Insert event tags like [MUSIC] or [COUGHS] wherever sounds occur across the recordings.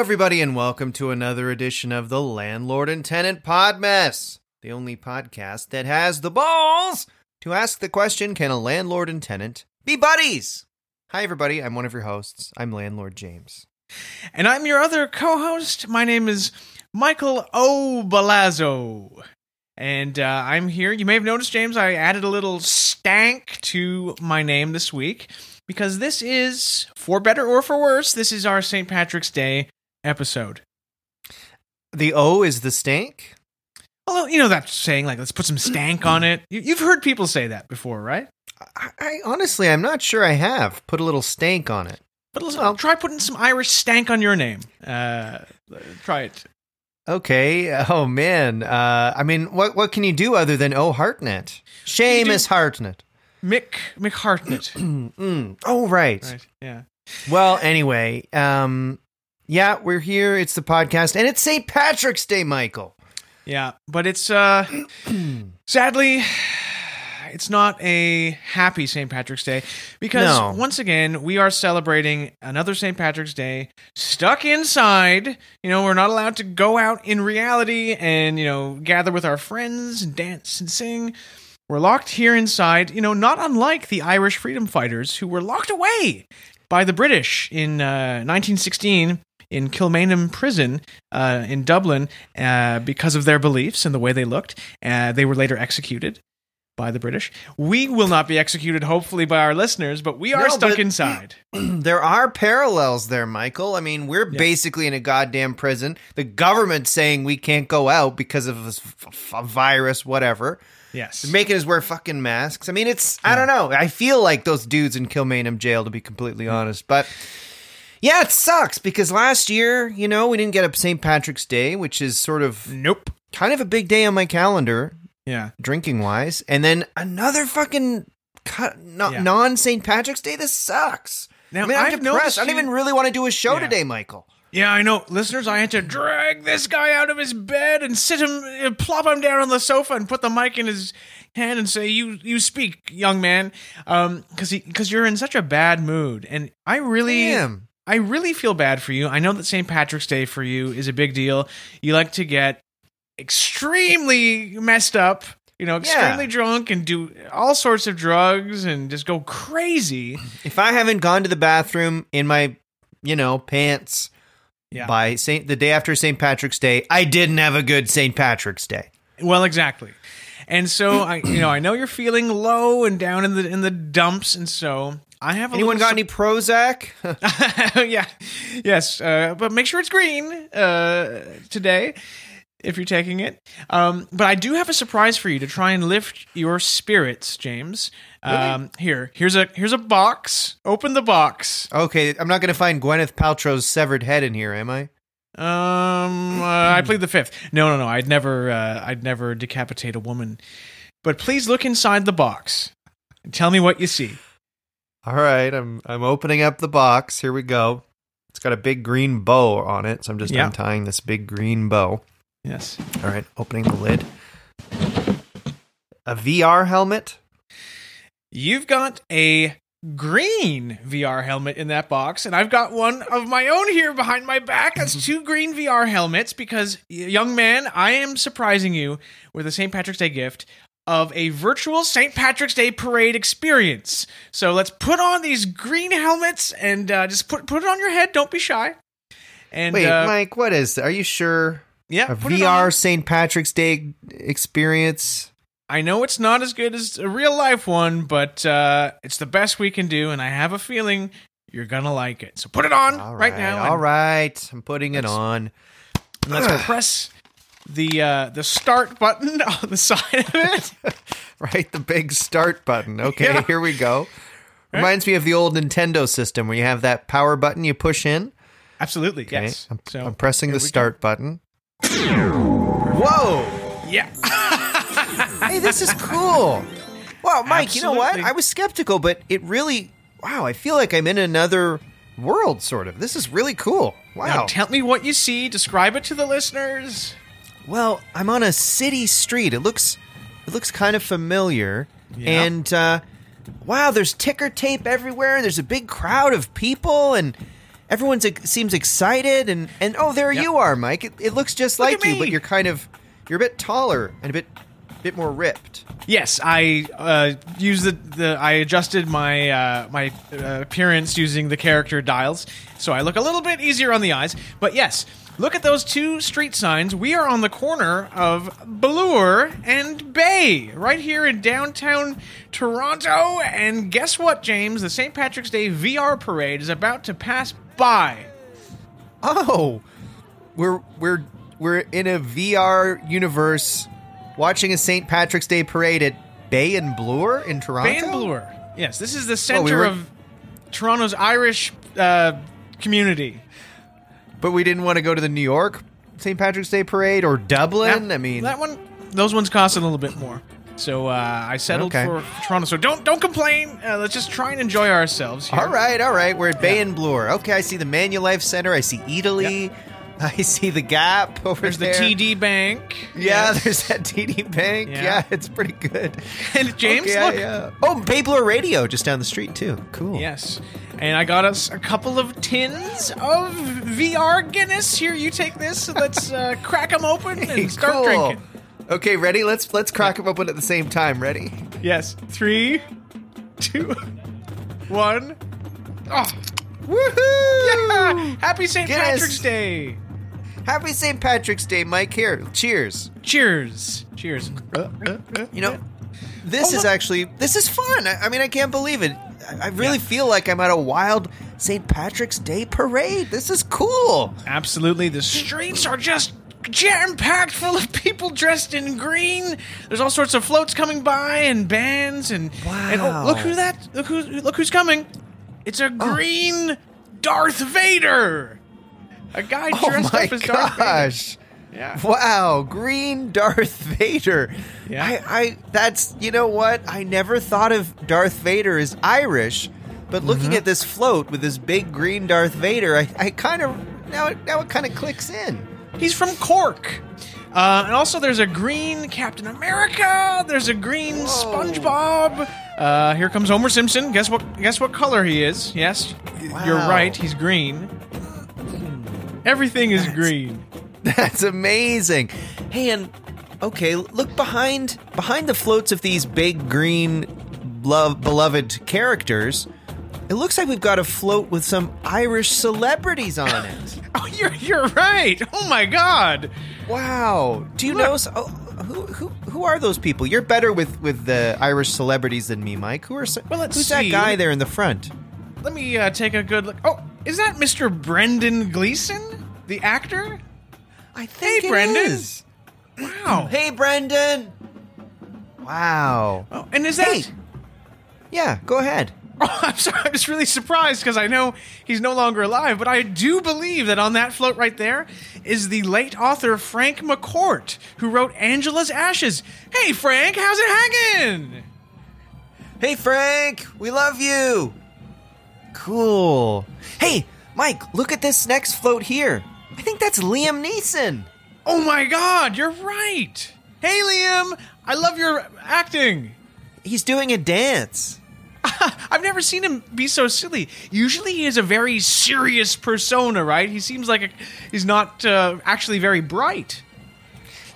Everybody, and welcome to another edition of the Landlord and Tenant Podmess, the only podcast that has the balls to ask the question Can a landlord and tenant be buddies? Hi, everybody. I'm one of your hosts. I'm Landlord James. And I'm your other co host. My name is Michael O. Balazzo. And uh, I'm here. You may have noticed, James, I added a little stank to my name this week because this is, for better or for worse, this is our St. Patrick's Day episode. The O is the stank? Although, you know that saying, like, let's put some stank on it. You- You've heard people say that before, right? I, I honestly, I'm not sure I have put a little stank on it. But listen, I'll try putting some Irish stank on your name. Uh, try it. Okay. Oh man. Uh, I mean, what what can you do other than oh Hartnett? Seamus Hartnett. Mick McHartnett. [CLEARS THROAT] Mm. Oh right. right. Yeah. Well, anyway, um, yeah, we're here. It's the podcast, and it's St. Patrick's Day, Michael. Yeah, but it's uh [CLEARS THROAT] sadly [SIGHS] it's not a happy St. Patrick's Day because No. once again we are celebrating another St. Patrick's Day stuck inside. You know, we're not allowed to go out in reality and, you know, gather with our friends and dance and sing. We're locked here inside, you know, not unlike the Irish freedom fighters who were locked away by the British in uh, 1916 in Kilmainham Prison uh, in Dublin uh, because of their beliefs and the way they looked. Uh, they were later executed by the British. We will not be executed, hopefully, by our listeners, but we are No, stuck inside. [CLEARS THROAT] there are parallels there, Michael. I mean, we're basically in a goddamn prison. The government saying we can't go out because of this f- f- virus, whatever. Yes. They're making us wear fucking masks. I mean, it's I don't know. I feel like those dudes in Kilmainham jail, to be completely honest. But yeah, it sucks because last year, you know, we didn't get a St. Patrick's Day, which is sort of Nope. kind of a big day on my calendar. Yeah. drinking wise, and then another fucking cut, no, Yeah. non St. Patrick's Day. This sucks. Now, I mean, I'm I've depressed. I don't even really want to do a show Yeah. today, Michael. Yeah, I know. Listeners, I had to drag this guy out of his bed and sit him, uh, plop him down on the sofa and put the mic in his hand and say, "You, you speak, young man," um, because because you're in such a bad mood, and I really, Damn. I really feel bad for you. I know that St. Patrick's Day for you is a big deal. You like to get extremely messed up, you know, extremely drunk and do all sorts of drugs and just go crazy. If I haven't gone to the bathroom in my, you know, pants Yeah. by Saint the day after St. Patrick's Day, I didn't have a good St. Patrick's Day. Well, exactly. And so I, you know, I know you're feeling low and down in the in the dumps, and so I have a Anyone got any Prozac? [LAUGHS] yeah, yes, uh, but make sure it's green uh, today if you're taking it. Um, but I do have a surprise for you to try and lift your spirits, James. Um, here, here's a here's a box. Open the box. okay, I'm not going to find Gwyneth Paltrow's severed head in here, am I? Um, uh, I plead the fifth. No, no, no. I'd never, uh, I'd never decapitate a woman. But please look inside the box and tell me what you see. All right, I'm I'm opening up the box. Here we go. It's got a big green bow on it, so I'm just Yeah. untying this big green bow. Yes. All right, opening the lid. A VR helmet. You've got a green VR helmet in that box, and I've got one of my own here behind my back. That's two [LAUGHS] green VR helmets because, young man, I am surprising you with a St. Patrick's Day gift of a virtual St. Patrick's Day parade experience. So let's put on these green helmets and uh, just put put it on your head. Don't be shy. And Wait, uh, Mike, what is? Are you sure? yeah, A VR. St. Patrick's Day experience. I know it's not as good as a real life one, but uh, it's the best we can do, and I have a feeling you're gonna like it. So put it on right, right, now. All right, I'm putting it on. let's [SIGHS] press the uh, the start button [LAUGHS] on the side of it. [LAUGHS] Right, the big start button. Okay, Yeah. here we go. Reminds me of the old Nintendo system where you have that power button you push in. Absolutely, Okay, yes. I'm, so I'm pressing the we go. start button. Whoa! Yeah. [LAUGHS] Hey, this is cool. [LAUGHS] Wow, Mike, you know what? I was skeptical, but it really, wow, I feel like I'm in another world, sort of. This is really cool. Now Wow. tell me what you see. Describe it to the listeners. Well, I'm on a city street. It looks it looks kind of familiar. Yeah. And uh wow, there's ticker tape everywhere. There's a big crowd of people and everyone seems excited and and oh, there Yep. you are, Mike. It, it looks just Look like you, but you're kind of you're a bit taller and a bit bit more ripped. Yes, I uh, used the, the I adjusted my uh, my uh, appearance using the character dials, so I look a little bit easier on the eyes. But yes, look at those two street signs. We are on the corner of Bloor and Bay, right here in downtown Toronto. And guess what, James? The St. Patrick's Day VR parade is about to pass by. Oh, we're we're we're in a VR universe, watching a St. Patrick's Day parade at Bay and Bloor in Toronto. Bay and Bloor. Yes, this is the center we were- of Toronto's Irish uh, community. but we didn't want to go to the New York St. Patrick's Day parade or Dublin. That- I mean, that one, those ones cost a little bit more. So uh, I settled Okay. for Toronto. So don't don't complain. Uh, let's just try and enjoy ourselves. Here. all right, all right. We're at Bay and Bloor. Okay, I see the Manulife Center. I see Italy. [LAUGHS] I see the Gap over there. There's the. TD Bank. Yeah, Yes. there's that TD Bank. Yeah. Yeah, it's pretty good. [LAUGHS] And James, Okay, look. yeah. Oh, Bay Bloor Radio just down the street too. Cool. Yes. And I got us a couple of tins of VR Guinness. Here, you take this. Let's uh, [LAUGHS] crack them open and Hey, start cool. drinking. Okay, ready? Let's let's crack them open at the same time. Ready? Yes. Three, two, one. Oh, Woohoo! Yeah! happy St. Patrick's Day. Happy St. Patrick's Day, Mike. Here, cheers. Cheers. Cheers. You know, this Oh, is actually this is fun. I, I mean, I can't believe it. I, I really feel like I'm at a wild St. Patrick's Day parade. This is cool. Absolutely. The streets are just jam packed full of people dressed in green. There's all sorts of floats coming by and bands and and oh, Wow. look who that look who look who's coming. It's a oh. green Darth Vader. A guy Oh dressed my up as Darth Vader. gosh. Yeah. Wow, green Darth Vader. Yeah. I, I that's you know what? I never thought of Darth Vader as Irish, but looking Mm-hmm. at this float with this big green Darth Vader, I, I kind of now it now it kind of clicks in. He's from Cork. Uh, and also, there's a green Captain America. There's a green Whoa. SpongeBob. Uh, here comes Homer Simpson. Guess what? Guess what color he is? Yes, you're right. He's green. Everything is green. [LAUGHS] That's amazing. Hey, and okay, look behind behind the floats of these big green love, beloved characters. It looks like we've got a float with some Irish celebrities on it. [LAUGHS] Oh, you're you're right. Oh my God. wow. Do you Look. know? Oh, who who who are those people? You're better with with the Irish celebrities than me, Mike. Who are Well, let's who's see. that guy there in the front? Let me uh, take a good look. Oh, is that Mr. Brendan Gleeson, the actor? I think Hey, it Brendan. is. Wow. [CLEARS THROAT] Hey, Brendan. Wow. Oh, and is that? Hey. Yeah, go ahead. [LAUGHS] Oh, I'm sorry. I'm just really surprised because I know he's no longer alive, but I do believe that on that float right there is the late author Frank McCourt, who wrote Angela's Ashes. Hey, Frank, how's it hanging? Hey, Frank, we love you. Cool. Hey, Mike, look at this next float here. I think that's Liam Neeson. Oh my God, you're right. Hey, Liam, I love your acting. He's doing a dance. [LAUGHS] I've never seen him be so silly. Usually, he is a very serious persona, right? He seems like a, he's not uh, actually very bright.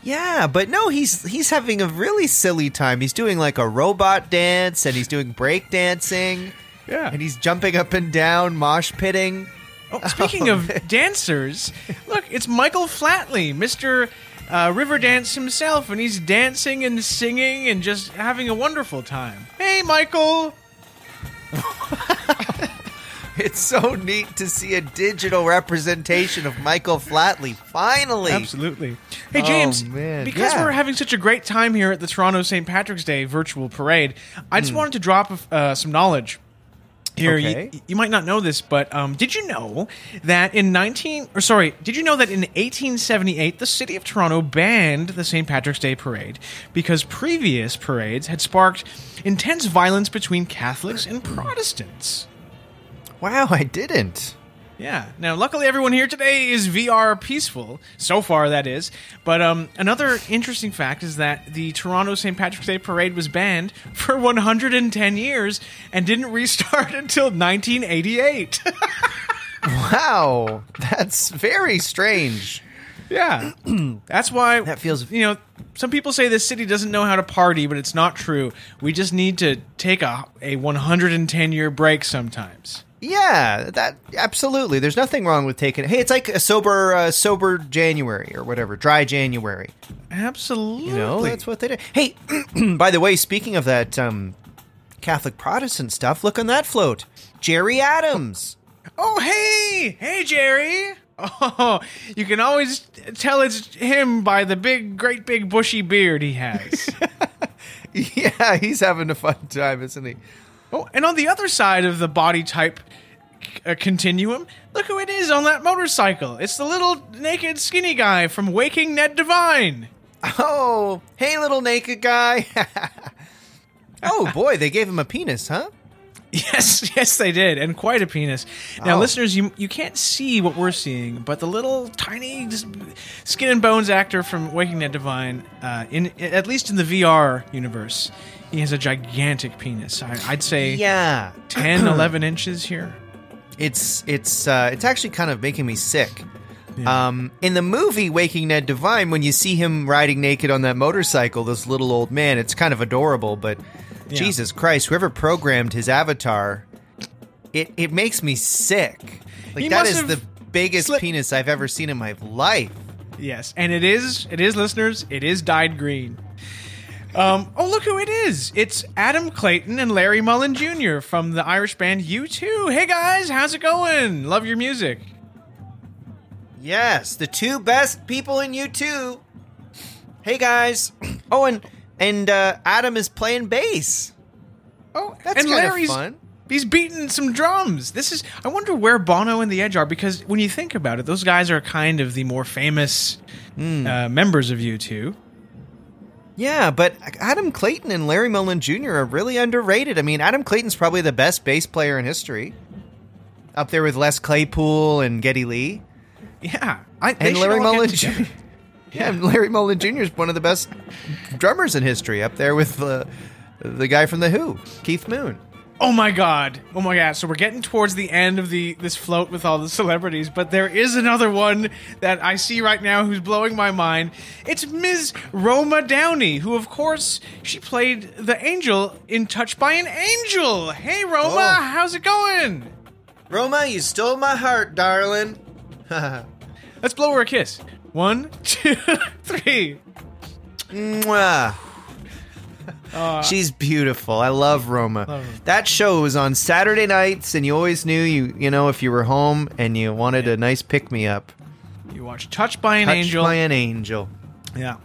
Yeah, but no, he's he's having a really silly time. He's doing like a robot dance and he's doing break dancing. Yeah. And he's jumping up and down, mosh pitting. Oh, speaking of [LAUGHS] dancers, look, it's Michael Flatley, Mr. Uh, Riverdance himself, and he's dancing and singing and just having a wonderful time. Hey, Michael! [LAUGHS] It's so neat to see a digital representation of Michael Flatley. Finally. Absolutely. Hey, Oh, James, man. because Yeah. we're having such a great time here at the Toronto St. Patrick's Day virtual parade, I just wanted to drop uh, some knowledge. Here, you- you, might not know this, but um, did you know that in 19 or sorry, did you know that in 1878 the city of Toronto banned the St. Patrick's Day parade because previous parades had sparked intense violence between Catholics and Protestants? Wow, I didn't. Yeah. Now, luckily, everyone here today is VR peaceful. So far, that is. But um, another interesting fact is that the Toronto St. Patrick's Day Parade was banned [LAUGHS] for 110 years and didn't restart [LAUGHS] until 1988. [LAUGHS] Wow, that's very strange. yeah. [CLEARS THROAT] That's why. That feels- You know, some people say this city doesn't know how to party, but it's not true. We just need to take a, a 110 year break sometimes. Yeah, that absolutely. There's nothing wrong with taking. Hey, it's like a sober, uh, sober January or whatever, dry January. Absolutely. You know, that's what they do. Hey, [CLEARS THROAT] by the way, speaking of that um, Catholic Protestant stuff, look on that float, Gerry Adams. Oh, hey! Hey, Jerry! [LAUGHS] Oh, you can always tell it's him by the big, great big bushy beard he has. [LAUGHS] yeah, he's having a fun time, isn't he? Oh, and on the other side of the body type uh, continuum, look who it is on that motorcycle. It's the little naked skinny guy from Waking Ned Devine. Oh, hey, little naked guy. [LAUGHS] oh boy, they gave him a penis, huh? [LAUGHS] Yes, yes, they did, and quite a penis. Now, Oh. listeners, you you can't see what we're seeing, but the little tiny skin and bones actor from Waking Ned Devine, uh, in at least in the VR universe, he has a gigantic penis. I, I'd say Yeah, [CLEARS THROAT] 10, 11 inches here. it's it's uh, it's actually kind of making me sick. Um, in the movie Waking Ned Devine, when you see him riding naked on that motorcycle, this little old man, it's kind of adorable. But Jesus Christ, whoever programmed his avatar, it it makes me sick. Like He that is the biggest slipped- penis I've ever seen in my life. Yes, and it is it is listeners, it is dyed green. Um, oh look who it is! It's Adam Clayton and Larry Mullen Jr. from the Irish band U2. Hey guys, how's it going? Love your music. Yes, the two best people in U2. Hey guys. [CLEARS THROAT] Oh, and and uh, Adam is playing bass. Oh, That's and kind of Larry's fun. he's beating some drums. This is I wonder where Bono and the Edge are because when you think about it, those guys are kind of the more famous Hmm. uh, members of U2. Yeah, but Adam Clayton and Larry Mullen Jr. are really underrated. I mean, Adam Clayton's probably the best bass player in history. Up there with Les Claypool and Geddy Lee. Yeah, I, And Larry Mullen. Jr. Yeah, and [LAUGHS] Larry Mullen Jr. is one of the best drummers in history, up there with uh, the guy from The Who, Keith Moon. Oh my god! Oh my god! So we're getting towards the end of the this float with all the celebrities, but there is another one that I see right now who's blowing my mind. It's Ms. Roma Downey, who of course she played the angel in Touched by an Angel. Hey Roma, Oh. how's it going? Roma, you stole my heart, darling. [LAUGHS] Let's blow her a kiss. One, two, [LAUGHS] three. Mwah. Uh, She's beautiful. I love Roma. Love that show was on Saturday nights, and you always knew you you know if you were home and you wanted a nice pick me up. You watch Touched by an Touched Angel. by an angel. yeah.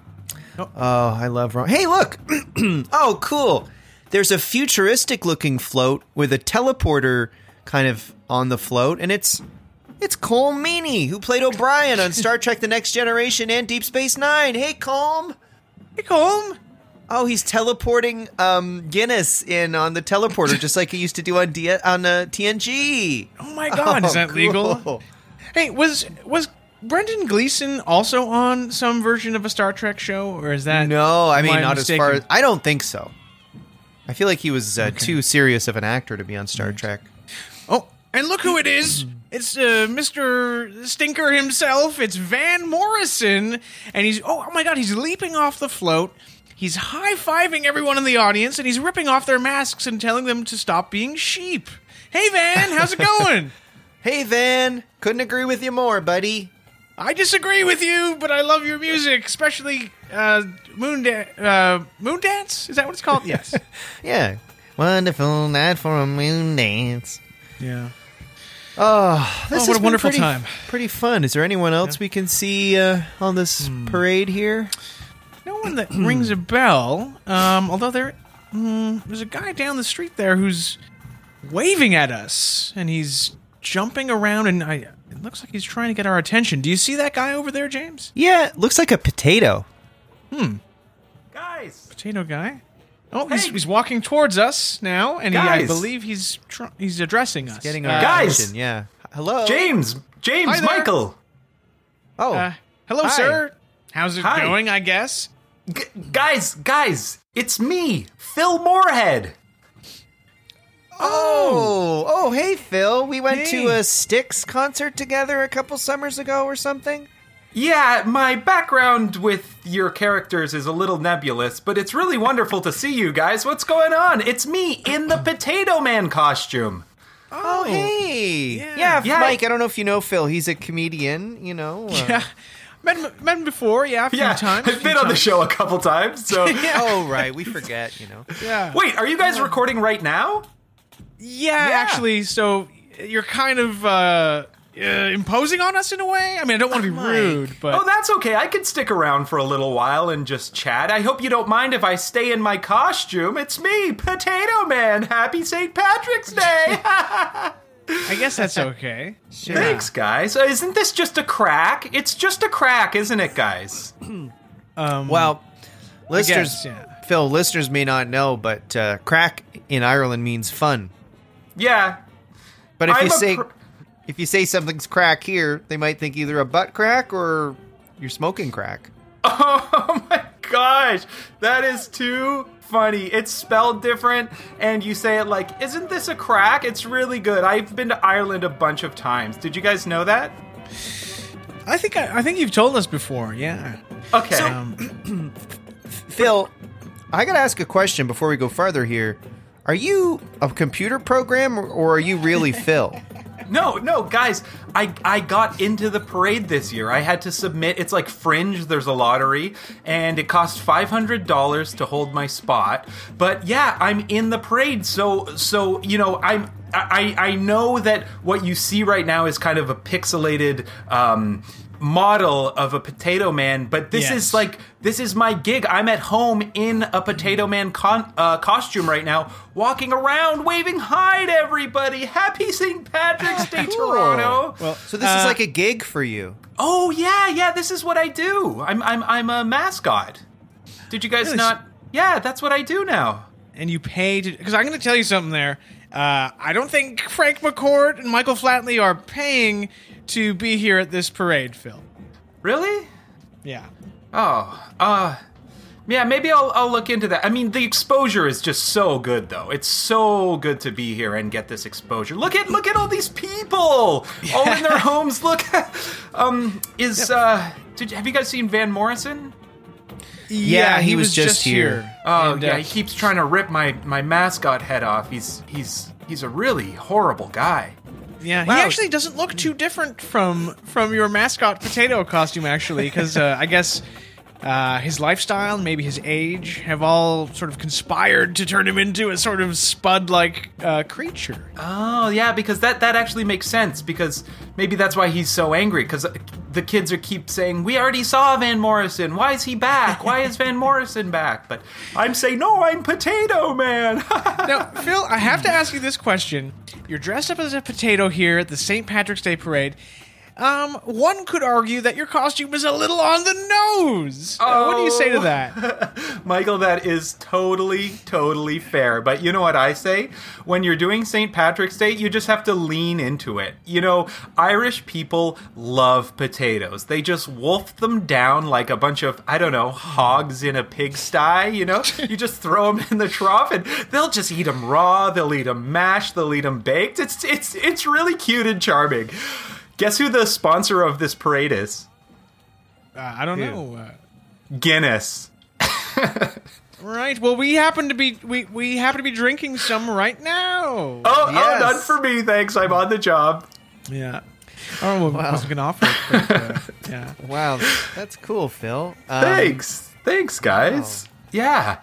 Oh, I love Roma. Hey, look! [CLEARS THROAT] oh, cool. There's a futuristic looking float with a teleporter kind of on the float, and it's it's Colm Meaney who played O'Brien on Star Trek: The Next Generation and Deep Space Nine. Hey, Colm. Hey, Colm. Oh, he's teleporting um, Guinness in on the teleporter, just like he used to do on D- on uh, TNG. Oh my god, is Oh, that legal? Hey, was was Brendan Gleeson also on some version of a Star Trek show, or is that No, I mean not mistaken? as far as I don't think so. I feel like he was uh, too serious of an actor to be on Star Trek. Oh, and look who it is! It's uh, Mr. Stinker himself. It's Van Morrison, and he's oh, oh my god, he's leaping off the float. He's high fiving everyone in the audience, and he's ripping off their masks and telling them to stop being sheep. Hey Van, how's it going? [LAUGHS] Hey Van, couldn't agree with you more, buddy. I disagree with you, but I love your music, especially uh, Moon da- uh, Moon Dance. Is that what it's called? [LAUGHS] Yes. Yeah, wonderful night for a moon dance. yeah. Oh, this Oh, what has a wonderful pretty- time. Pretty fun. Is there anyone else we can see uh, on this Hmm. parade here? No one that rings a [CLEARS THROAT] bell. Um, although there, mm, there's a guy down the street there who's waving at us, and he's jumping around, and I, it looks like he's trying to get our attention. Do you see that guy over there, James? Yeah, looks like a potato. Hmm. Guys, Potato guy. Oh, he's, he's walking towards us now, and he, I Guys. believe he's tr- he's addressing us. Getting Uh, our Guys! attention. Yeah. Hello. James, James, Hi there. Michael. Oh, Uh, hello, Hi. sir. How's it Hi. going? I guess. G- guys, guys, it's me, Phil Moorhead. oh, oh, hey, Phil. We went to Hey. a Styx concert together a couple summers ago or something. Yeah, my background with your characters is a little nebulous, but it's really wonderful to see you guys. What's going on? It's me in the Potato Man costume. Oh, hey. yeah. Yeah, Yeah. Mike, I don't know if you know Phil. He's a comedian, you know. uh, Yeah. Met him, met him before, yeah, a few Yeah, times. [LAUGHS] I've been on the show a couple times, so. [LAUGHS] [LAUGHS] Oh, right. We forget, you know. Yeah. Wait, are you guys recording right now? Yeah, Yeah. actually, so you're kind of uh, uh, imposing on us in a way. I mean, I don't want to be Mike. rude, but Oh, that's okay. I could stick around for a little while and just chat. I hope you don't mind if I stay in my costume. It's me, Potato Man. Happy St. Patrick's Day. [LAUGHS] I guess that's okay. Thanks, guys. Uh, isn't this just a crack? It's just a crack, isn't it, guys? [CLEARS THROAT] Um, Well, listeners, guess, yeah. Phil, listeners may not know, but uh, crack in Ireland means fun. Yeah. But if I'm you a say pr- if you say something's crack here, they might think either a butt crack or you're smoking crack. [LAUGHS] Oh my gosh, that is too funny. It's spelled different, and you say it like, "Isn't this a crack?" It's really good. I've been to Ireland a bunch of times. Did you guys know that? I think I, I think you've told us before. Yeah. Okay. Um, [CLEARS THROAT] [CLEARS THROAT] Phil, I got to ask a question before we go farther here. Are you a computer program or- or are you really Phil? No, no, guys, I I got into the parade this year. I had to submit. It's like Fringe. There's a lottery, and it cost five hundred dollars to hold my spot. But yeah, I'm in the parade. So so you know I'm. I, I know that what you see right now is kind of a pixelated um, model of a potato man, but this Yes. is like this is my gig. I'm at home in a potato man con- uh, costume right now, walking around, waving hi to everybody. Happy St. Patrick's Day, [LAUGHS] Cool. Toronto. well, So this is uh, like a gig for you. Oh yeah, yeah. This is what I do. I'm I'm I'm a mascot. Did you guys Really? not? Yeah, that's what I do now. and you pay to because I'm going to tell you something there. Uh, I don't think Frank McCourt and Michael Flatley are paying to be here at this parade, Phil. Really? Yeah. Oh, uh, yeah. Maybe I'll I'll look into that. I mean, the exposure is just so good, though. It's so good to be here and get this exposure. Look at look at all these people, all in their [LAUGHS] homes. Look, [LAUGHS] um, is uh, did have you guys seen Van Morrison? Yeah, he was just here. Oh And, yeah, uh, he keeps trying to rip my my mascot head off. He's he's he's a really horrible guy. Yeah, Wow. he actually doesn't look too different from from your mascot potato costume, actually, because uh, I guess uh, his lifestyle and maybe his age have all sort of conspired to turn him into a sort of spud-like uh, creature. Oh yeah, because that that actually makes sense. Because maybe that's why he's so angry. Because the kids are keep saying, "We already saw Van Morrison. Why is he back? Why is Van Morrison back?" But I'm saying, "No, I'm Potato Man." [LAUGHS] Now, Phil, I have to ask you this question: You're dressed up as a potato here at the St. Patrick's Day parade. Um, one could argue that your costume is a little on the nose. Uh, what do you say to Oh. that? [LAUGHS] Michael, that is totally, totally fair. But you know what I say? When you're doing St. Patrick's Day, you just have to lean into it. You know, Irish people love potatoes. They just wolf them down like a bunch of, I don't know, hogs in a pigsty, you know? you just throw them in the trough and they'll just eat them raw, they'll eat them mashed, they'll eat them baked. It's, it's, it's really cute and charming. Guess who the sponsor of this parade is? Uh, I don't know. Uh, Guinness. [LAUGHS] right. Well, we happen to be we we happen to be drinking some right now. Oh, oh, Yes. none for me, thanks. I'm on the job. Yeah. Oh, well, I wasn't gonna offer it. But, uh, [LAUGHS] yeah. Wow, that's cool, Phil. Um, Thanks. Thanks, guys. Yeah.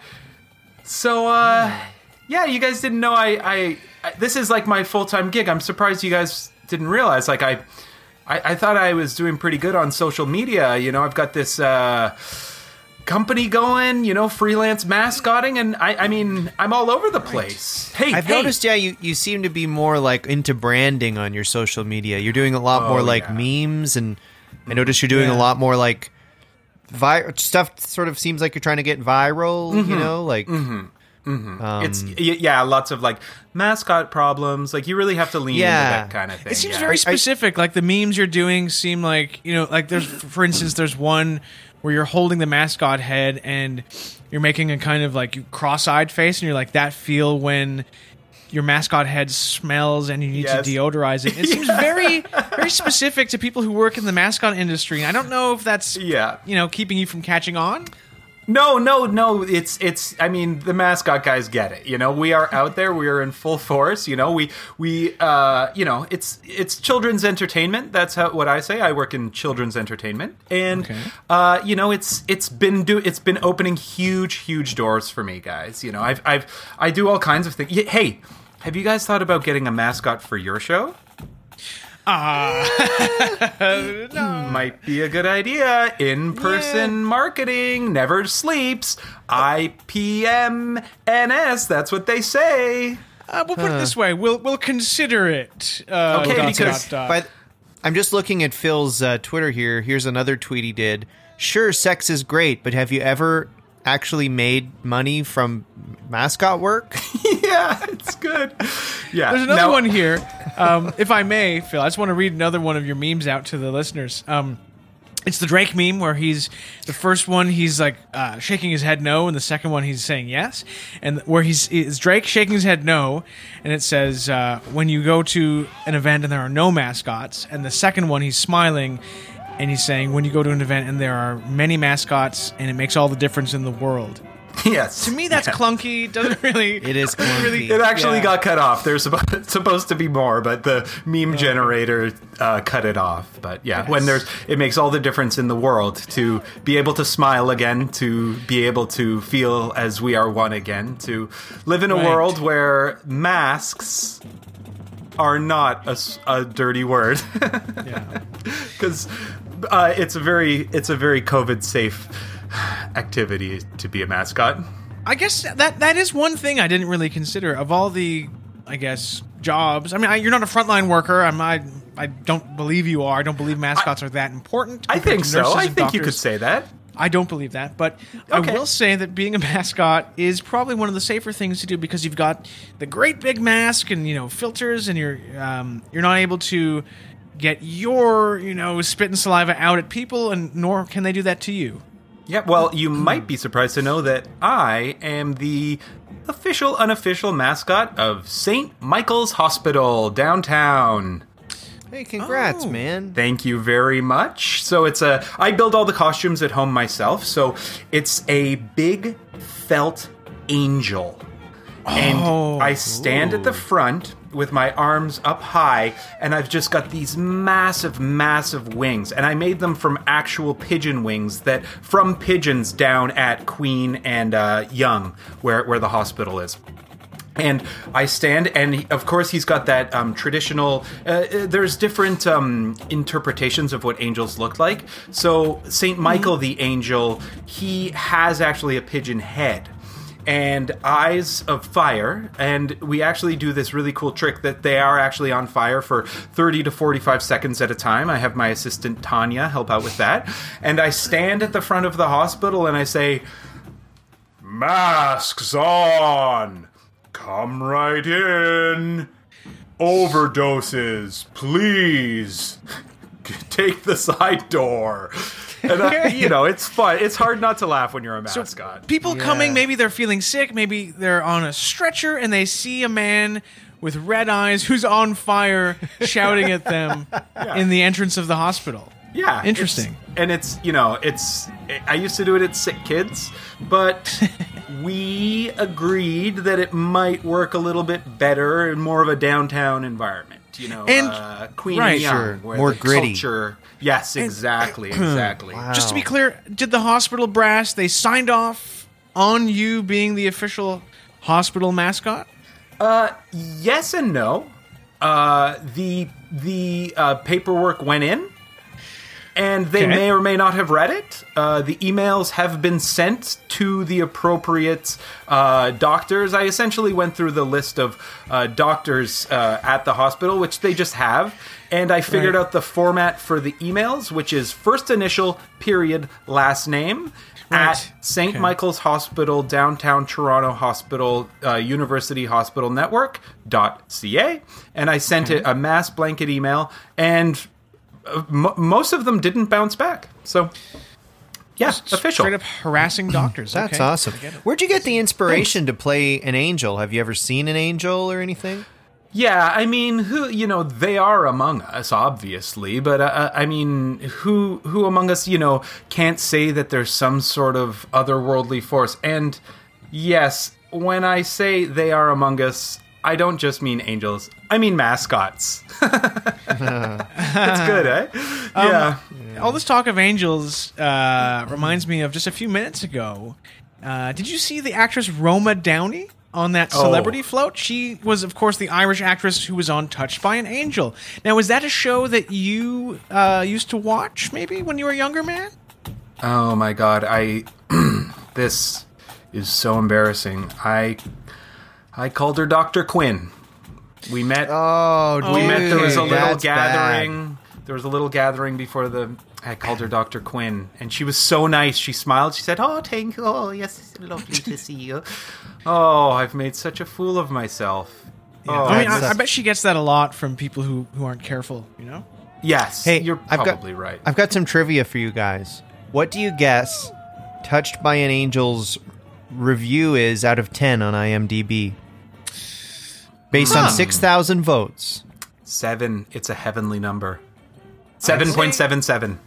So, uh, [SIGHS] yeah, you guys didn't know I, I, I this is like my full time gig. I'm surprised you guys didn't realize. Like, I, I, I thought I was doing pretty good on social media. You know, I've got this, uh, company going, you know, freelance mascotting, and I, I mean, I'm all over the place. Hey, I've hey, noticed, yeah, you, you seem to be more like into branding on your social media. You're doing a lot more like Oh, yeah. memes, and I notice you're doing a lot more like vi- stuff. Sort of seems like you're trying to get viral. Mm-hmm. You know, like Um, it's yeah, lots of like mascot problems. Like you really have to lean Yeah. into that kind of thing. It seems yeah. very specific. like the memes you're doing seem like you know, like there's for instance, there's one where you're holding the mascot head and you're making a kind of like cross-eyed face, and you're like that feel when your mascot head smells and you need Yes. to deodorize it. It seems [LAUGHS] very very specific to people who work in the mascot industry. And I don't know if that's Yeah. you know keeping you from catching on. No, no, no. It's it's. I mean, the mascot guys get it. You know, we are out there. We are in full force. You know, we we uh, you know, it's it's children's entertainment. That's how what I say. I work in children's entertainment, and Okay. uh, you know, it's it's been do it's been opening huge huge doors for me, guys. You know, I've I've I do all kinds of things. Hey, have you guys thought about getting a mascot for your show? [LAUGHS] Might be a good idea. In person marketing never sleeps. IPMNS, that's what they say. Uh, we'll put it this way: we'll we'll consider it. Uh, Okay, dot, because dot, dot. But I'm just looking at Phil's uh, Twitter here. Here's another tweet he did. Sure, sex is great, but have you ever actually made money from mascot work? [LAUGHS] yeah, it's good. Yeah. There's another now- one here. Um, if I may, Phil, I just want to read another one of your memes out to the listeners. Um, it's the Drake meme where he's the first one he's like uh, shaking his head no, and the second one he's saying yes, and where he's is Drake shaking his head no, and it says uh, when you go to an event and there are no mascots, and the second one he's smiling. And he's saying, when you go to an event and there are many mascots, and it makes all the difference in the world. Yes. To me, that's clunky. Doesn't [LAUGHS] really. It is doesn't clunky. It actually Yeah. got cut off. There's supposed, [LAUGHS] supposed to be more, but the meme generator uh, cut it off. But yeah, when there's, it makes all the difference in the world to be able to smile again, to be able to feel as we are one again, to live in a Right. world where masks are not a dirty word [LAUGHS] Yeah. because uh, it's a very it's a very COVID safe activity to be a mascot. I guess that that is one thing I didn't really consider of all the, I guess, jobs. I mean, I, you're not a frontline worker. I'm I I don't believe you are. I don't believe mascots are that important. I think so. I think you could say that. I don't believe that, but Okay. I will say that being a [LAUGHS] mascot is probably one of the safer things to do because you've got the great big mask and you know filters, and you're um, you're not able to get your you know spit and saliva out at people, and nor can they do that to you. Yeah, well, you might be surprised to know that I am the official, unofficial mascot of St. Michael's Hospital downtown. hey, congrats, Oh. man. Thank you very much. So it's a I build all the costumes at home myself. So it's a big felt angel. And Oh. I stand at the front with my arms up high, and I've just got these massive, massive wings. And I made them from actual pigeon wings that from pigeons down at Queen and uh, Yonge, where where the hospital is. And I stand, and he- of course, he's got that um, traditional. Uh, uh, there's different um, interpretations of what angels look like. So, Saint Michael the angel, he has actually a pigeon head and eyes of fire. And we actually do this really cool trick that they are actually on fire for 30 to 45 seconds at a time. I have my assistant Tanya help out with that. And I stand at the front of the hospital and I say, Masks on! Come right in! Overdoses, please! [LAUGHS] Take the side door. And I, [LAUGHS] you know, it's fun. It's hard not to laugh when you're a mascot. People Yeah. coming, maybe they're feeling sick, maybe they're on a stretcher and they see a man with red eyes who's on fire [LAUGHS] shouting at them in the entrance of the hospital. Yeah, Interesting. it's- and it's you know it's I used to do it at Sick Kids, but [LAUGHS] we agreed that it might work a little bit better in more of a downtown environment. You know, And- uh, Queen right, Yonge, sure. where More the gritty. Culture, yes, exactly, [CLEARS THROAT] exactly. Just to be clear, did the hospital brass they signed off on you being the official hospital mascot? Uh, yes and no. Uh, the the uh, paperwork went in. and they Okay. may or may not have read it. Uh, the emails have been sent to the appropriate uh, doctors. I essentially went through the list of uh, doctors uh, at the hospital, which they just have, and I figured Right. out the format for the emails, which is first initial period last name. Right. At St. Okay. Michael's Hospital, downtown Toronto Hospital, uh, University Hospital Network dot ca, and I sent it a mass blanket email, and uh, m- most of them didn't bounce back. So, yeah, official. Straight up harassing doctors. That's Okay. awesome. I get it. Where'd you get the inspiration to play an angel? Have you ever seen an angel or anything? Yeah, I mean, who you know, they are among us, obviously, but uh, I mean, who who among us, you know, can't say that there's some sort of otherworldly force? And yes, when I say they are among us, I don't just mean angels. I mean mascots. [LAUGHS] That's good, eh? [LAUGHS] yeah. All this talk of angels uh, reminds me of just a few minutes ago. Uh, did you see the actress Roma Downey on that Oh. celebrity float? She was, of course, the Irish actress who was on Touched by an Angel. Now, is that a show that you uh, used to watch maybe when you were a younger man? Oh my god, I [CLEARS THROAT] this is so embarrassing. I I called her Dr. Quinn. We met Oh, we met there was a little that's bad. gathering there was a little gathering before the i called her dr quinn and she was so nice. She smiled. She said oh thank you. Oh yes it's lovely to see you. [LAUGHS] Oh i've made such a fool of myself. Oh, I mean, I, I bet she gets that a lot from people who, who aren't careful, you know? yes Hey, you're I've got- probably right. I've got some trivia for you guys. What do you guess Touched by an Angel's review is out of 10 on IMDb? Based on hmm. 6,000 votes. seven. It's a heavenly number. 7.77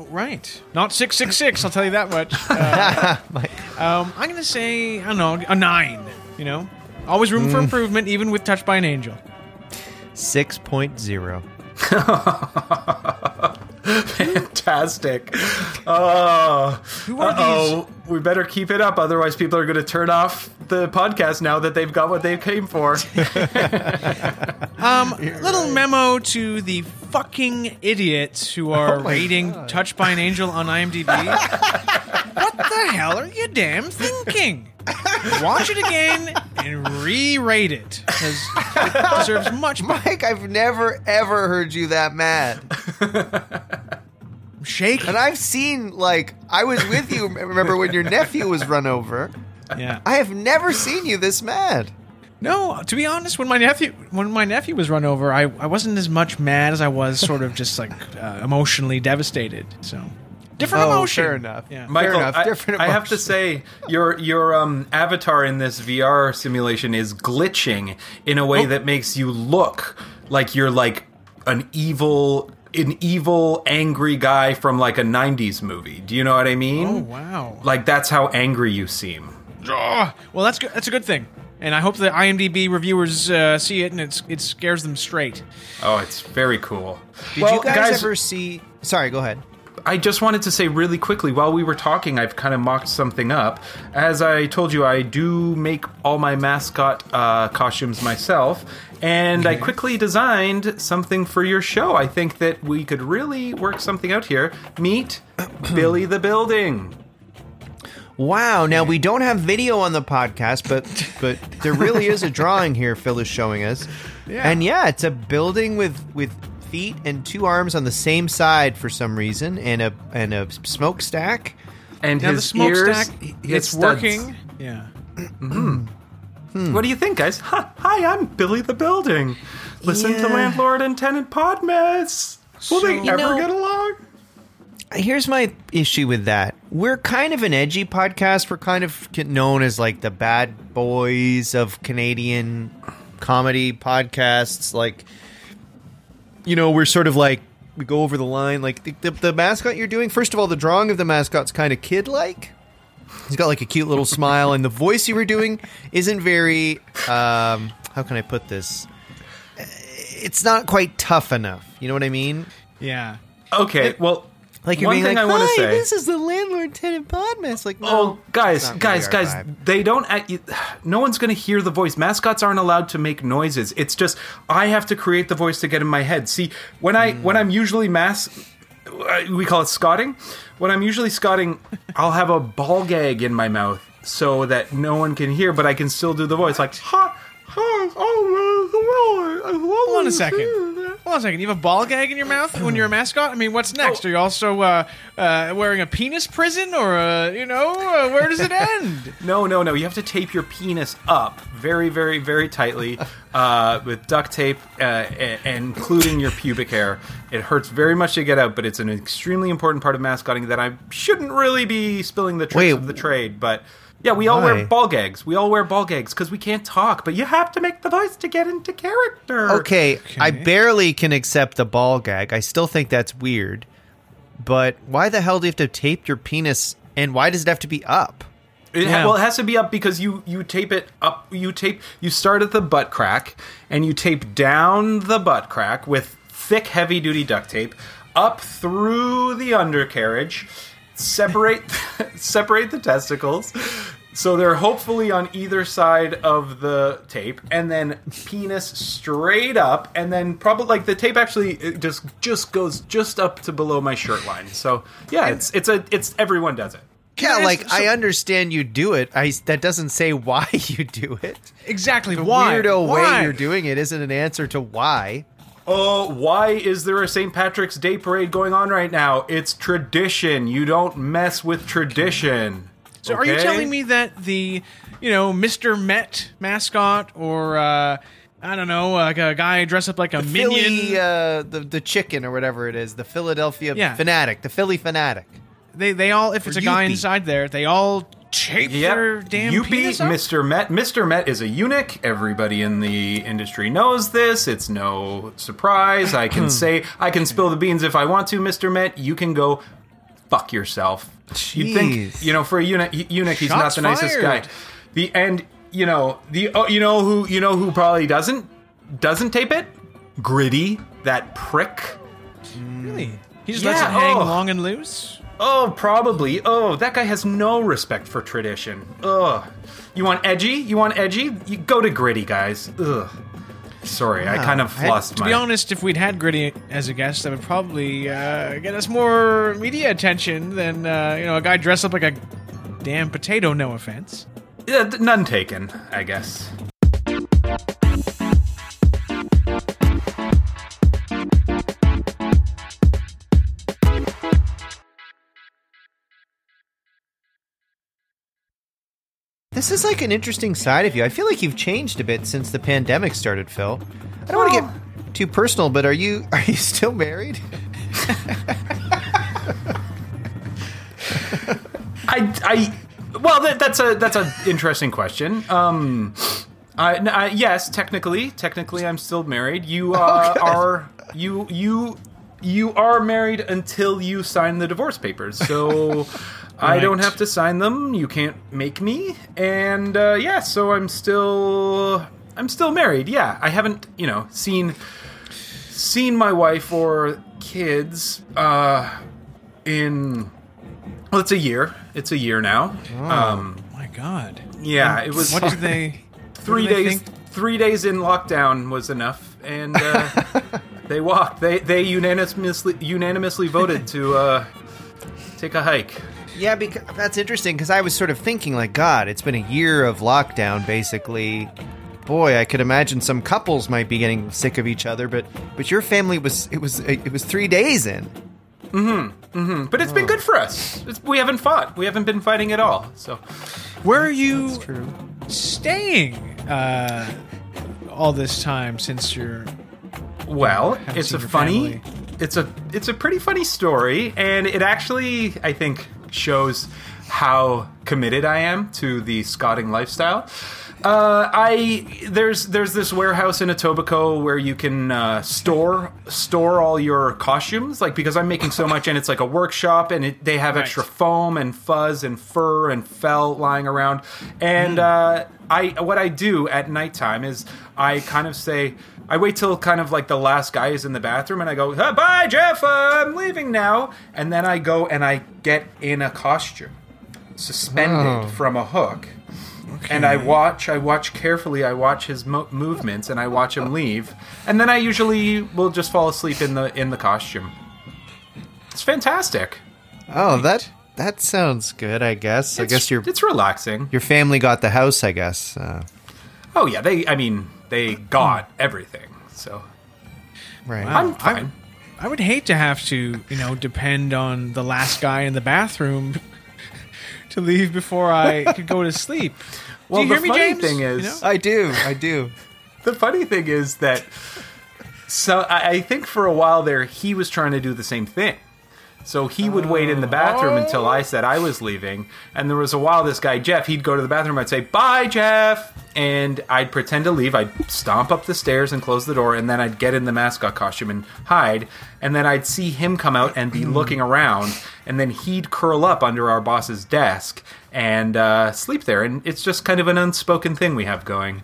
Oh, right. Not 666, I'll tell you that much. [LAUGHS] Uh, um, I'm going to say, I don't know, a 9, you know? Always room for improvement, even with Touched by an Angel. 6.0. [LAUGHS] fantastic oh Who are oh we better keep it up otherwise people are going to turn off the podcast now that they've got what they came for [LAUGHS] Um, little memo to the fucking idiots who oh are rating Touched by an Angel on IMDb. [LAUGHS] what the hell are you damn thinking? Watch it again and re-rate it because it deserves much more. Mike, I've never, ever heard you that mad. Shake. And I've seen, like, I was with you, remember when your nephew was run over? Yeah. I have never seen you this mad. No, to be honest, when my nephew when my nephew was run over, I, I wasn't as much mad as I was sort of just like [LAUGHS] uh, emotionally devastated. So different Oh, emotion. fair enough. Yeah. Michael, enough, I, different I have to say your your um, avatar in this VR simulation is glitching in a Oh. way that makes you look like you're like an evil an evil angry guy from like a 90s movie. Do you know what I mean? Oh wow. Like that's how angry you seem. Ugh. well, that's good. That's a good thing. And I hope the IMDb reviewers uh, see it and it's, it scares them straight. Oh, it's very cool. Did well, you guys, ever see. Sorry, go ahead. I just wanted to say really quickly while we were talking, I've kind of mocked something up. As I told you, I do make all my mascot uh, costumes myself, and I quickly designed something for your show. I think that we could really work something out here. Meet [CLEARS THROAT] Billy the Building. Wow. Now we don't have video on the podcast, but but there really is a [LAUGHS] drawing here. Phil is showing us, Yeah. and yeah, it's a building with with feet and two arms on the same side for some reason, and a and a smokestack. And Now the his ears, smokestack, he- he has it's studs. working. Yeah. [CLEARS THROAT] Hmm. What do you think, guys? Hi, hi, I'm Billy the Building. Listen to Landlord and Tenant Podmess. Will they So- You ever know- get along? Here's my issue with that. We're kind of an edgy podcast. We're kind of known as like the bad boys of Canadian comedy podcasts. Like, you know, we're sort of like we go over the line. Like the, the, the mascot you're doing. First of all, the drawing of the mascot's kind of kid-like. He's got like a cute little smile, and the voice you were doing isn't very. Um, how can I put this? It's not quite tough enough. You know what I mean? Yeah. Okay, well, Like you're one being thing like, I want "Hi, say. this is the landlord tenant podmess." Like, no, Oh, guys, not guys, really our guys! vibe. They don't. Act, you- [SIGHS] no one's going to hear the voice. Mascots aren't allowed to make noises. It's just I have to create the voice to get in my head. See, when I when I'm usually mas uh, we call it scotting. When I'm usually scotting, I'll have a ball gag in my mouth so that no one can hear, but I can still do the voice like ha ha oh Hold on a second. Hold on a second. You have a ball gag in your mouth when you're a mascot? I mean, what's next? Oh. Are you also uh, uh, wearing a penis prison, or uh, you know, uh, where does it end? [LAUGHS] No, no, no. You have to tape your penis up very, very, very tightly uh, with duct tape, uh, a- including your pubic hair. It hurts very much to get out, but it's an extremely important part of mascotting that I shouldn't really be spilling the tricks Wait. of the trade. But yeah, we all Why? wear ball gags. We all wear ball gags because we can't talk, but you have to make the voice to get into character. Okay, I barely can accept the ball gag. I still think that's weird. But why the hell do you have to tape your penis and why does it have to be up? It Yeah. well, it has to be up because you you tape it up. You tape. You start at the butt crack and you tape down the butt crack with thick, heavy duty duct tape up through the undercarriage. Separate separate the testicles. So they're hopefully on either side of the tape, and then penis straight up, and then probably like the tape actually it just just goes just up to below my shirt line. So yeah, it's it's a it's everyone does it. Yeah, I like ask- I understand you do it. I that doesn't say why [LAUGHS] you do it. Exactly. The why? weirdo Why? way you're doing it isn't an answer to why. Oh, why is there a St. Patrick's Day parade going on right now? It's tradition. You don't mess with tradition. So are you telling me that the, you know, Mr. Met mascot or uh, I don't know, like a guy dressed up like a minion? Philly, uh, the the chicken or whatever it is, the Philadelphia Yeah. Phanatic, the Phillie Phanatic. they they all if it's a guy Youppi. inside there, they all tape Yep. their damn Youppi, penis up? Mr. Met. Mr. Met is a eunuch. Everybody in the industry knows this. It's no surprise. I can [CLEARS THROAT] say, I can spill the beans if I want to, Mr. Met. You can go fuck yourself. You'd think, you know, for a eunuch, eunuch he's Shots not the nicest guy. The and you know the oh, you know who you know who probably doesn't doesn't tape it. Gritty, that prick. Really? He just lets it hang oh. long and loose? Oh, probably. Oh, that guy has no respect for tradition. Ugh. You want edgy? You want edgy? You go to gritty, guys. Ugh. Sorry, I kind of I- lost To my. be honest, if we'd had Gritty as a guest, that would probably uh, get us more media attention than uh, you know a guy dressed up like a damn potato. No offense. Yeah, th- none taken, I guess. This is like an interesting side of you. I feel like you've changed a bit since the pandemic started, Phil. I don't want to get too personal, but are you are you still married? [LAUGHS] I, I, well, that, that's a that's an interesting question. Um, I, I- yes, technically, technically, I'm still married. You uh, good. are you you you are married until you sign the divorce papers. So. I don't have to sign them. You can't make me. And uh, yeah, so I'm still I'm still married. Yeah, I haven't you know seen seen my wife or kids uh, in well, it's a year. It's a year now. Um, My God. yeah, it was What do they? three they days. think? Three days in lockdown was enough, and uh, [LAUGHS] they walked. They they unanimously unanimously voted to uh, take a hike. Yeah, because that's interesting because I was sort of thinking, like, God, it's been a year of lockdown, basically. Boy, I could imagine some couples might be getting sick of each other, but but your family was it was it was three days in. Mm-hmm. Mm-hmm. But it's been good for us. It's, we haven't fought. We haven't been fighting at all. So Where are you staying uh, all this time since you're? Well, it's a funny, family. it's a it's a pretty funny story, and it actually I think shows how committed I am to the scotting lifestyle. Uh, I there's there's this warehouse in Etobicoke where you can uh, store store all your costumes, like because I'm making so much, and it's like a workshop, and it, they have Right. extra foam and fuzz and fur and fell lying around, and uh, I what I do at nighttime is I kind of say I wait till kind of like the last guy is in the bathroom, and I go, "Uh, "Bye, Jeff, I'm leaving now," and then I go and I get in a costume, suspended Oh. from a hook. And I watch, I watch carefully. I watch his mo- movements, and I watch him leave. And then I usually will just fall asleep in the in the costume. It's fantastic. Oh, that that sounds good. I guess. I It's- guess your it's relaxing. your family got the house. I guess. Uh, Oh yeah, they. I mean, they got everything. So right. I'm I- fine. I would hate to have to, you know, depend on the last guy in the bathroom to leave before I could go to sleep. Well, [LAUGHS] Do you the hear me, funny James? thing You is- know? I do. I do. the funny thing is that. So I, I think for a while there, he was trying to do the same thing. So he would wait in the bathroom oh. until I said I was leaving. And there was a while this guy Jeff, he'd go to the bathroom. I'd say bye, Jeff, and I'd pretend to leave. I'd stomp up the stairs and close the door, and then I'd get in the mascot costume and hide. And then I'd see him come out and be hmm. looking around, and then he'd curl up under our boss's desk and uh, sleep there. And it's just kind of an unspoken thing we have going.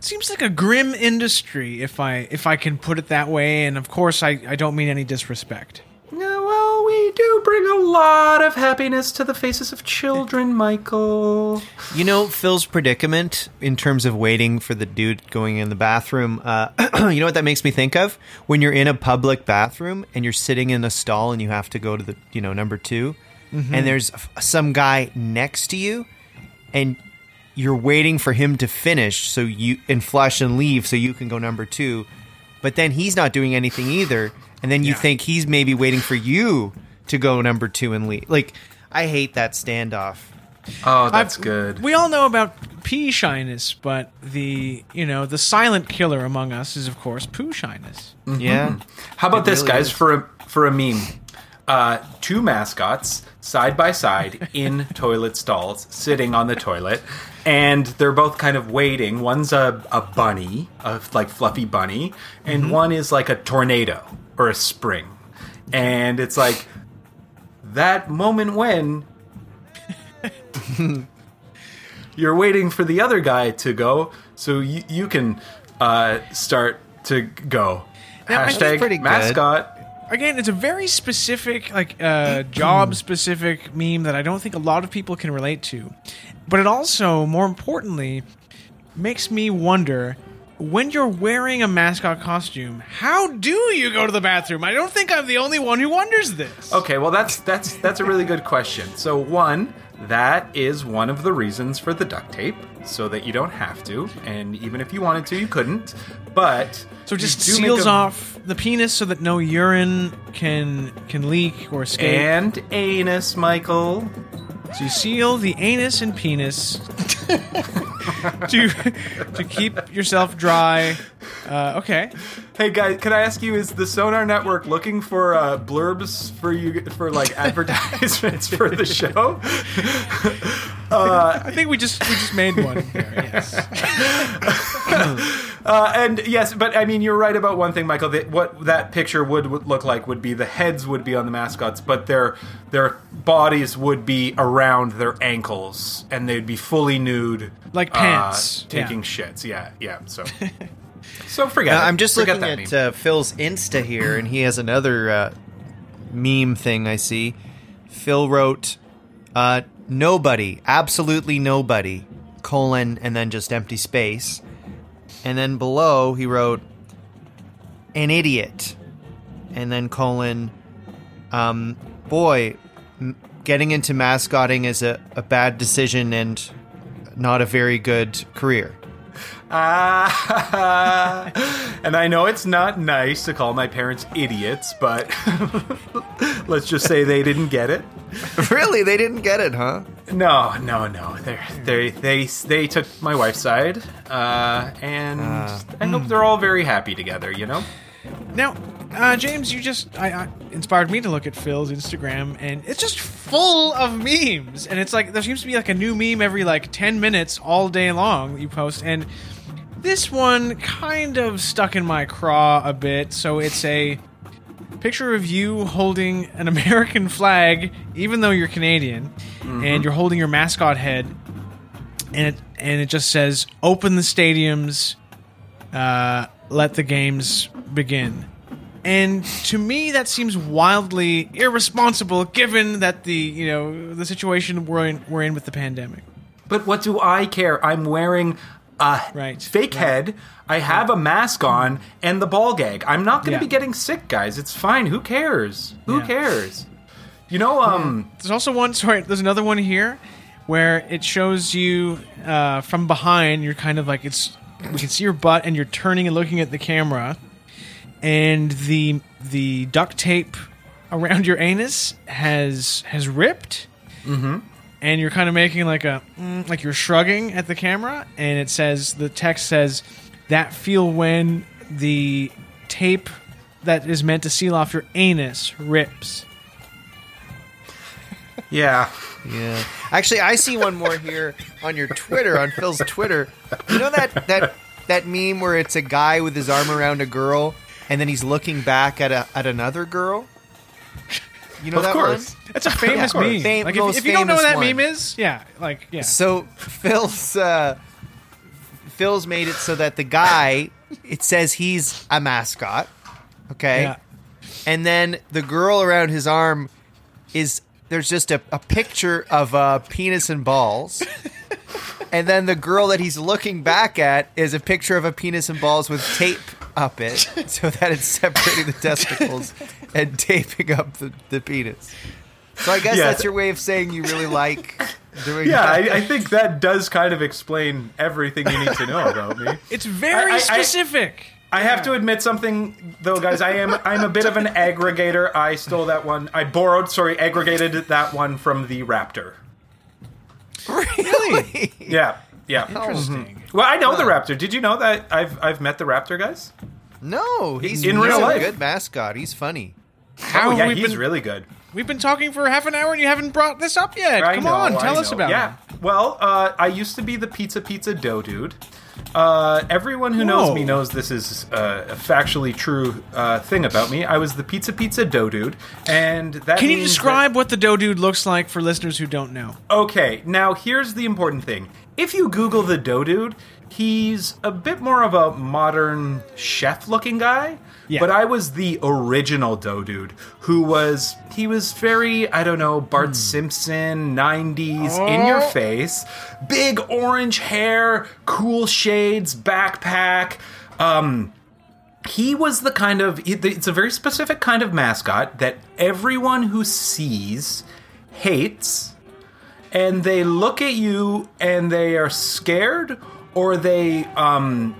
seems like a grim industry if I if I can put it that way, and of course I, I don't mean any disrespect. Yeah, we do bring a lot of happiness to the faces of children, Michael. You know Phil's predicament in terms of waiting for the dude going in the bathroom. Uh, [CLEARS THROAT] you know what that makes me think of? When you're in a public bathroom and you're sitting in a stall and you have to go to the you know number 2 and there's some guy next to you, and you're waiting for him to finish so you and flush and leave so you can go number two, but then he's not doing anything either, and then you think he's maybe waiting for you to go number two and leave. Like I hate that standoff. Oh, that's I've- good. We all know about pee shyness, but the you know the silent killer among us is of course poo shyness. Yeah. How about It this, really guys? is. For a for a meme, uh, two mascots side by side [LAUGHS] in toilet stalls, sitting on the toilet, and they're both kind of waiting. One's a, a bunny, a like fluffy bunny, and Mm-hmm. one is like a tornado or a spring, and it's like that moment when [LAUGHS] you're waiting for the other guy to go, so you, you can uh, start to go. Now, Hashtag pretty good. mascot. Again, it's a very specific, like uh, job specific meme that I don't think a lot of people can relate to. But it also, more importantly, makes me wonder when you're wearing a mascot costume, how do you go to the bathroom? I don't think I'm the only one who wonders this. Okay, well that's that's that's a really good question. So one, that is one of the reasons for the duct tape, so that you don't have to, and even if you wanted to, you couldn't. But So it just you do make seals a- off the penis so that no urine can can leak or escape. and anus, Michael. You seal the anus and penis [LAUGHS] to to keep yourself dry. Uh, okay. Hey guys, can I ask you? Is the Sonar Network looking for uh, blurbs for you for like [LAUGHS] advertisements for the show? [LAUGHS] uh, I think we just we just made one there. Yes. [LAUGHS] Uh, and yes, but I mean, you're right about one thing, Michael. That what that picture would, would look like would be the heads would be on the mascots, but their their bodies would be around their ankles, and they'd be fully nude, Like uh, pants. taking Yeah. shits. Yeah, yeah. So, so forget. Uh, it. I'm just Forget looking at uh, Phil's Insta here, and he has another uh, meme thing I see. Phil wrote, uh, "Nobody, absolutely nobody," colon, and then just empty space, and then below he wrote, "An idiot," and then colon, um, boy, m- getting into mascotting is a, a bad decision and not a very good career. Ah, [LAUGHS] and I know it's not nice to call my parents idiots, but [LAUGHS] let's just say they didn't get it. really, they didn't get it, huh? No, no, no. They they they they took my wife's side, uh, and I hope they're all very happy together. You know. Now, uh, James, you just I, I inspired me to look at Phil's Instagram, and it's just full of memes. And it's like there seems to be like a new meme every like ten minutes all day long that you post, and this one kind of stuck in my craw a bit. So it's a picture of you holding an [LAUGHS] American flag, even though you're Canadian, and you're holding your mascot head, and it and it just says "Open the stadiums, uh, let the games begin." And to me, that seems wildly irresponsible, given that the you know the situation we're in, we're in with the pandemic. But what do I care? I'm wearing a Right, fake head. I have a mask on and the ball gag. I'm not going to Yeah. be getting sick, guys. It's fine. Who cares? Who Yeah. cares? You know, um, There's also one. Sorry, there's another one here where it shows you uh, from behind. You're kind of like it's. We can see your butt, and you're turning and looking at the camera, and the the duct tape around your anus has has ripped. Mm-hmm. And you're kind of making like a mm, like you're shrugging at the camera, and it says the text says that feel when the tape that is meant to seal off your anus rips. yeah. Yeah. Actually, I see one more here on your Twitter, on Phil's Twitter. You know that that that meme where it's a guy with his arm around a girl and then he's looking back at a at another girl? [LAUGHS] You know Of that course. one? That's a famous Yeah, meme. fam- like if, most if you don't know what that one. meme is, yeah, like yeah. So Phil's uh, Phil's made it so that the guy it says he's a mascot, okay, Yeah. and then the girl around his arm is there's just a, a picture of a penis and balls. [LAUGHS] And then the girl that he's looking back at is a picture of a penis and balls with tape up it, so that it's separating the testicles [LAUGHS] and [LAUGHS] taping up the, the penis. So I guess Yeah. that's your way of saying you really like [LAUGHS] doing Yeah, that. I, I think that does kind of explain everything you need to know about me. [LAUGHS] It's very I- I- I- specific. I have to admit something though, guys. I am I'm a bit of an aggregator. I stole that one. I borrowed, sorry, aggregated that one from the Raptor. Really? Yeah, yeah. Interesting. Well, I know the Raptor. Did you know that I've I've met the Raptor, guys? No, he's In he's real a life. good mascot. He's funny. How oh yeah, have we he's been, really good. We've been talking for half an hour and you haven't brought this up yet. I Come know, on, I tell us know. about yeah. it. Yeah. Well, uh, I used to be the pizza pizza dough dude. Uh, everyone who knows me knows this is uh, a factually true uh, thing about me. I was the pizza pizza dough dude, and that Can you means that- describe what the dough dude looks like for listeners who don't know? Okay, now here's the important thing. If you Google the Dough Dude, he's a bit more of a modern chef looking guy. Yeah. But I was the original Dough Dude, who was he was very I don't know Bart Simpson '90s in your Oh. face, big orange hair, cool shades, backpack. Um, he was the kind of it's a very specific kind of mascot that everyone who sees hates and they look at you and they are scared or they um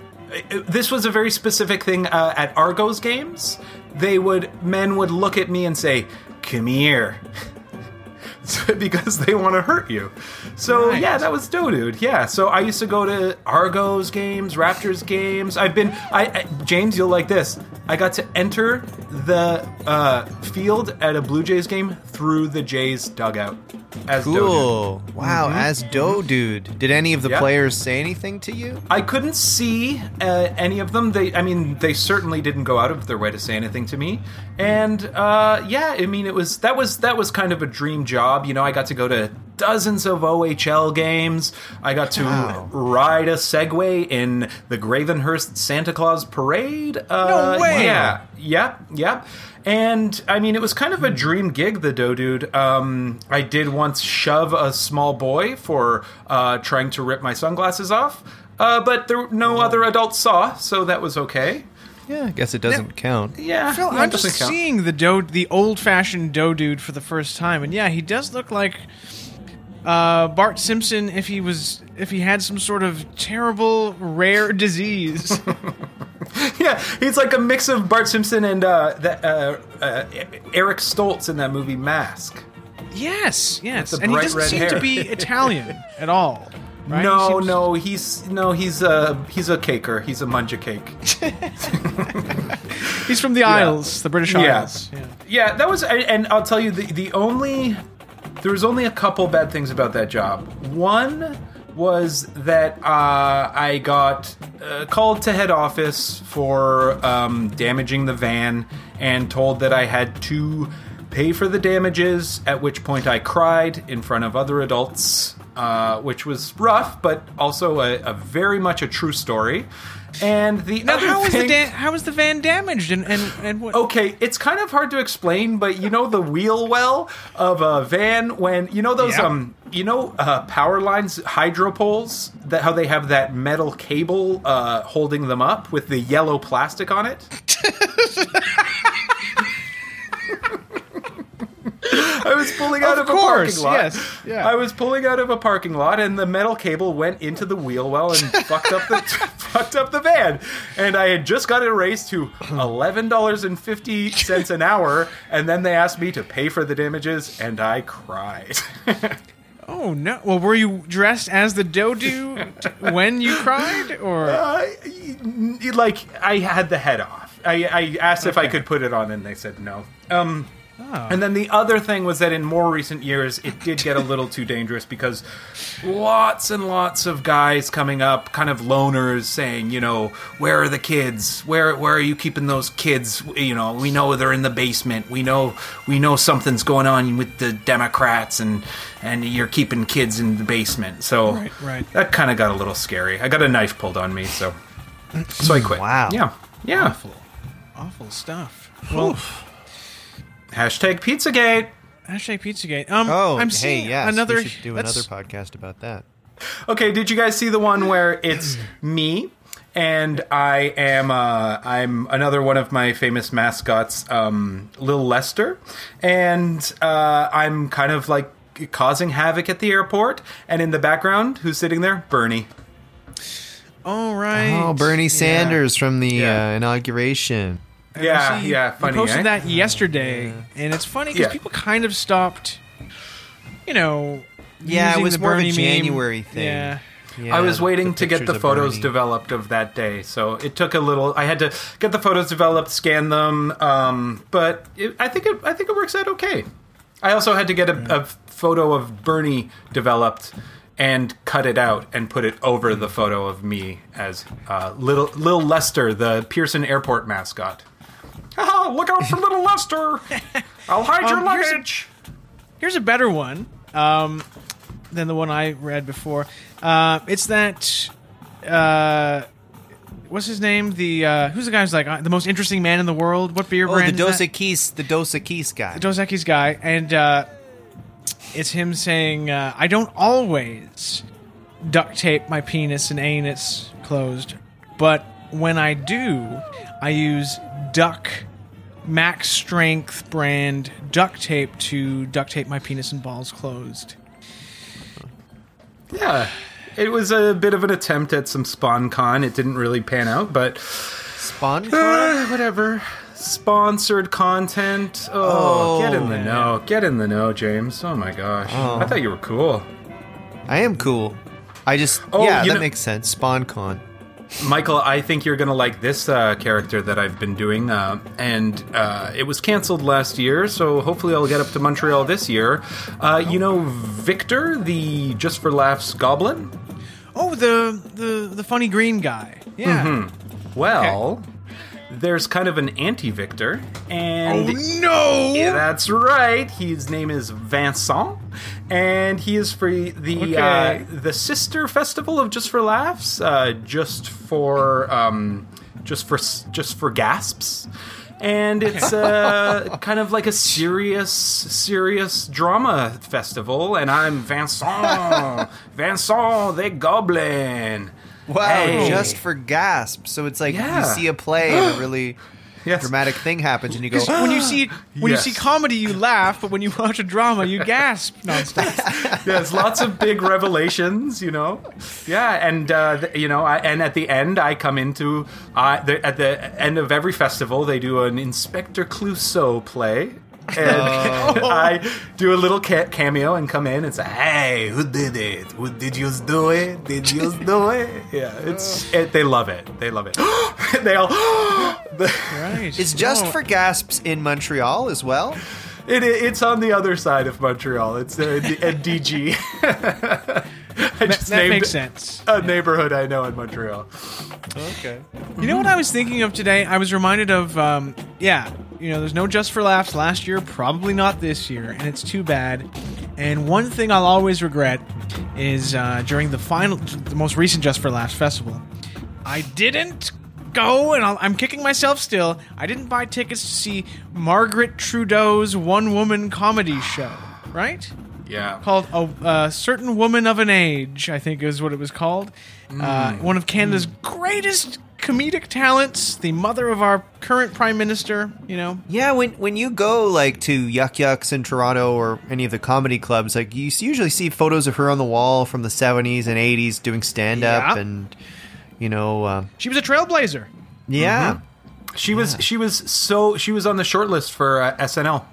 this was a very specific thing uh, at argos games. They would men would look at me and say come here [LAUGHS] because they want to hurt you. So yeah that was dough dude. Yeah so i used to go to argos games raptors games. I've been i, I james you'll like this i got to enter the uh, field at a blue jays game through the jays dugout as Dough Dude. Cool. Wow, as Dough Dude. Did any of the Yeah. players say anything to you? I couldn't see uh, any of them. They, I mean, they certainly didn't go out of their way to say anything to me. And uh, yeah, I mean, it was that was that was kind of a dream job. You know, I got to go to dozens of OHL games. I got to Wow. ride a Segway in the Gravenhurst Santa Claus Parade. Uh, No way! Yeah, yep, yep. And I mean, it was kind of a dream gig, the Dough Dude. Um, I did once shove a small boy for uh, trying to rip my sunglasses off, uh, but there no other adults saw, so that was okay. Yeah, I guess it doesn't count. Yeah, Phil, yeah, I'm it doesn't just count. seeing the dough, the old-fashioned dough dude for the first time, and yeah, he does look like uh, Bart Simpson if he was if he had some sort of terrible rare disease. [LAUGHS] [LAUGHS] Yeah, he's like a mix of Bart Simpson and uh, that, uh, uh, Eric Stoltz in that movie Mask. yes, yes, the and he bright doesn't red seem hair. to be [LAUGHS] Italian at all. Right? He No, seems- no, he's no, he's a he's a caker. He's a mangia cake. [LAUGHS] he's from the Isles, the British Yeah. Isles. Yeah. Yeah, that was, and I'll tell you the the only there was only a couple bad things about that job. One was that uh, I got uh, called to head office for um, damaging the van and told that I had to pay for the damages. At which point I cried in front of other adults uh, which was rough, but also a, a very much a true story. And the Now, other how was the da- how was the van damaged and and and what? Okay, it's kind of hard to explain, but you know the wheel well of a van when you know those Yeah. um you know uh, power lines hydro poles that how they have that metal cable uh, holding them up with the yellow plastic on it. [LAUGHS] I was pulling out Of of, course, a parking lot. yes, yeah. I was pulling out of a parking lot, and the metal cable went into the wheel well and [LAUGHS] fucked up the fucked up the van. And I had just got it raised to eleven dollars and fifty cents an hour, and then they asked me to pay for the damages, and I cried. [LAUGHS] Oh no! Well, were you dressed as the Dough Dude when you cried, or uh, like I had the head off. I, I asked if I could put it on, and they said no. Um, Oh. And then the other thing was that in more recent years, it did get a little too dangerous because lots and lots of guys coming up, kind of loners, saying, you know, where are the kids? Where where are you keeping those kids? You know, we know they're in the basement. We know we know something's going on with the Democrats, and and you're keeping kids in the basement. So Right, right. that kind of got a little scary. I got a knife pulled on me, so so I quit. Wow. Yeah. Yeah. awful, awful stuff? Well, Hashtag Pizzagate. hashtag Pizzagate. Um, Oh, I'm hey, seeing yes, another. we should do another podcast about that. Okay, did you guys see the one where it's me and I am uh, I'm another one of my famous mascots, um, Lil Lester, and uh, I'm kind of like causing havoc at the airport. And in the background, who's sitting there? Bernie. All right. Oh, Bernie Sanders from the Yeah. uh, inauguration. Yeah, See, yeah, you funny. posted eh? that yesterday, and it's funny because Yeah. people kind of stopped. You know. Yeah, it using was the more of a Bernie meme. January thing. Yeah. Yeah, I was waiting to get the photos Bernie. developed of that day, so it took a little. I had to get the photos developed, scan them, um, but it, I think it, I think it works out okay. I also had to get a, a photo of Bernie developed and cut it out and put it over the photo of me as uh, little Lil Lester, the Pearson Airport mascot. Haha, look out for little Lester! [LAUGHS] I'll hide Um, your here's a- luggage. Here's a better one um, than the one I read before. Uh, it's that. Uh, what's his name? The uh, who's the guy who's like uh, the most interesting man in the world? What beer Oh, the brand? is Dos? Equis, the Dos Equis guy. The Dos Equis guy, and uh, it's him saying, uh, "I don't always duct tape my penis and anus closed, but when I do, I use Duck Max Strength brand duct tape to duct tape my penis and balls closed." Yeah, it was a bit of an attempt at some SponCon. It didn't really pan out, but Spon? uh, whatever. Sponsored content. Oh, Oh, get in the know. Get in the know, James. Oh my gosh. Oh. I thought you were cool. I am cool. I just Oh, yeah, that know- makes sense. SponCon. Michael, I think you're going to like this uh, character that I've been doing. Uh, and uh, it was canceled last year, so hopefully I'll get up to Montreal this year. Uh, you know Victor, the Just for Laughs goblin? Oh, the the the funny green guy. Yeah. Mm-hmm. Well, there's kind of an anti Victor. And Oh no! Yeah, that's right. His name is Vincent, and he is for the Okay. uh, the sister festival of Just for Laughs, uh, just for um, just for just for gasps. And it's uh, [LAUGHS] kind of like a serious, serious drama festival. And I'm Vincent, [LAUGHS] Vincent the Goblin. Wow, Hey. just for gasp. So it's like Yeah. you see a play and a [GASPS] really Yes. dramatic thing happens, and you go, when you see when Yes. you see comedy, you laugh, but when you watch a drama, you [LAUGHS] gasp nonstop. [LAUGHS] There's lots of big revelations, you know. Yeah, and uh, th- you know, I, and at the end, I come into uh, the, at the end of every festival, they do an Inspector Clouseau play. And [LAUGHS] I do a little ca- cameo and come in and say, "Hey, who did it? Who did you do it? Did you do it?" Yeah, it's it, they love it. They love it. [GASPS] they all. [GASPS] right? "Is just No. for gasps in Montreal as well?" It, it's on the other side of Montreal. It's uh, at DG. [LAUGHS] I that, just that named makes sense. a neighborhood I know in Montreal. Okay. You know what I was thinking of today? I was reminded of, um, yeah, you know, there's no Just for Laughs last year, probably not this year, and it's too bad. And one thing I'll always regret is uh, during the final, the most recent Just for Laughs festival. I didn't go, and I'll, I'm kicking myself still. I didn't buy tickets to see Margaret Trudeau's one woman comedy show, right? Yeah. Called a uh, Certain Woman of an Age, I think is what it was called. Uh, one of Canada's greatest comedic talents, the mother of our current prime minister, you know. Yeah, when when you go like to Yuk Yuk's in Toronto or any of the comedy clubs, like you usually see photos of her on the wall from the seventies and eighties doing stand up, Yeah. and you know, uh, She was a trailblazer. yeah, She was she was so she was on the short list for uh, SNL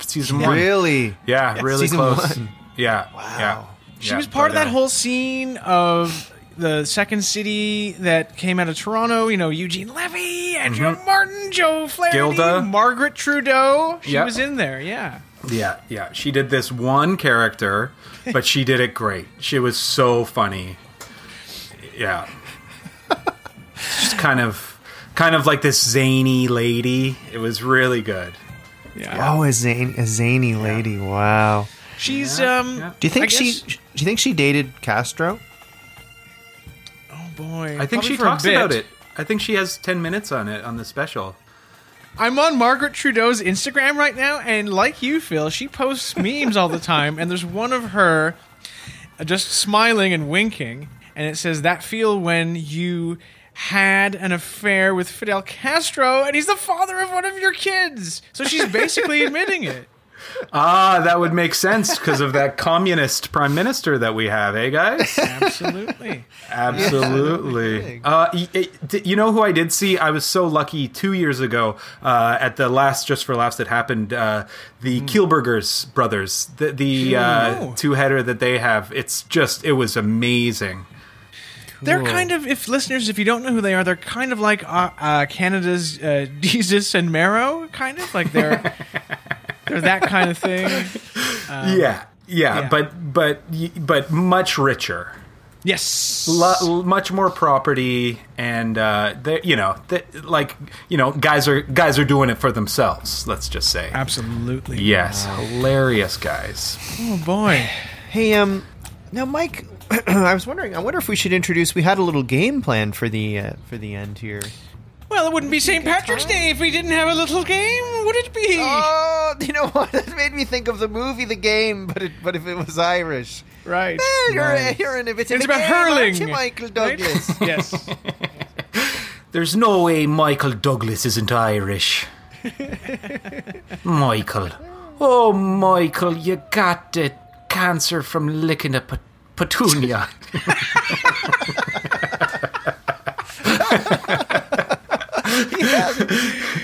season one. really, Yeah, really Season close. one. [LAUGHS] Yeah. Wow. Yeah. She Yeah, was part of that uh, whole scene of the second city that came out of Toronto. You know, Eugene Levy, Andrea Mhm. Martin, Joe Flaherty, Gilda. Margaret Trudeau. She Yep. was in there. Yeah. Yeah, yeah. She did this one character, [LAUGHS] but she did it great. She was so funny. Yeah. [LAUGHS] Just kind of kind of like this zany lady. It was really good. Yeah. oh, a, zany, a zany lady, wow. She's Yeah, um. yeah. Do you think I she? guess- Do you think she dated Castro? Oh boy. I think Probably she talks about it. I think she has 10 minutes on it on the special. I'm on Margaret Trudeau's Instagram right now, and like you, Phil, she posts memes all the time, and there's one of her uh, just smiling and winking, and it says that feel when you had an affair with Fidel Castro, and he's the father of one of your kids. So she's basically [LAUGHS] admitting it. Ah, that would make sense because of that communist prime minister that we have, eh, guys? Absolutely. [LAUGHS] Absolutely. Uh, y- it- you know who I did see? I was so lucky two years ago uh, at the last Just for Laughs that happened. Uh, the Kielburgers brothers, the, the uh, two header that they have. It's just, it was amazing. They're kind of, if listeners, if you don't know who they are, they're kind of like uh, uh, Canada's uh, [LAUGHS] Jesus and Marrow, kind of like they're [LAUGHS] they're that kind of thing. yeah, yeah, yeah. but but but much richer. Yes, Lo- much more property and uh they you know they, like you know guys are guys are doing it for themselves let's just say absolutely. yes hilarious guys Oh boy. Hey, um, now, Mike, [CLEARS THROAT] I was wondering. I wonder if we should introduce. We had a little game plan for the uh, for the end here. Well, it wouldn't be St. Patrick's Day if we didn't have a little game, would it be? Oh, [LAUGHS] you know what? That made me think of the movie The Game, but it, but if it was Irish. right. Eh, you're, Right. you're in, if it's, in It's the about game, hurling, aren't you, Michael right? Douglas. [LAUGHS] yes. [LAUGHS] there's no way michael douglas isn't irish michael oh michael you got the cancer from licking a pet- petunia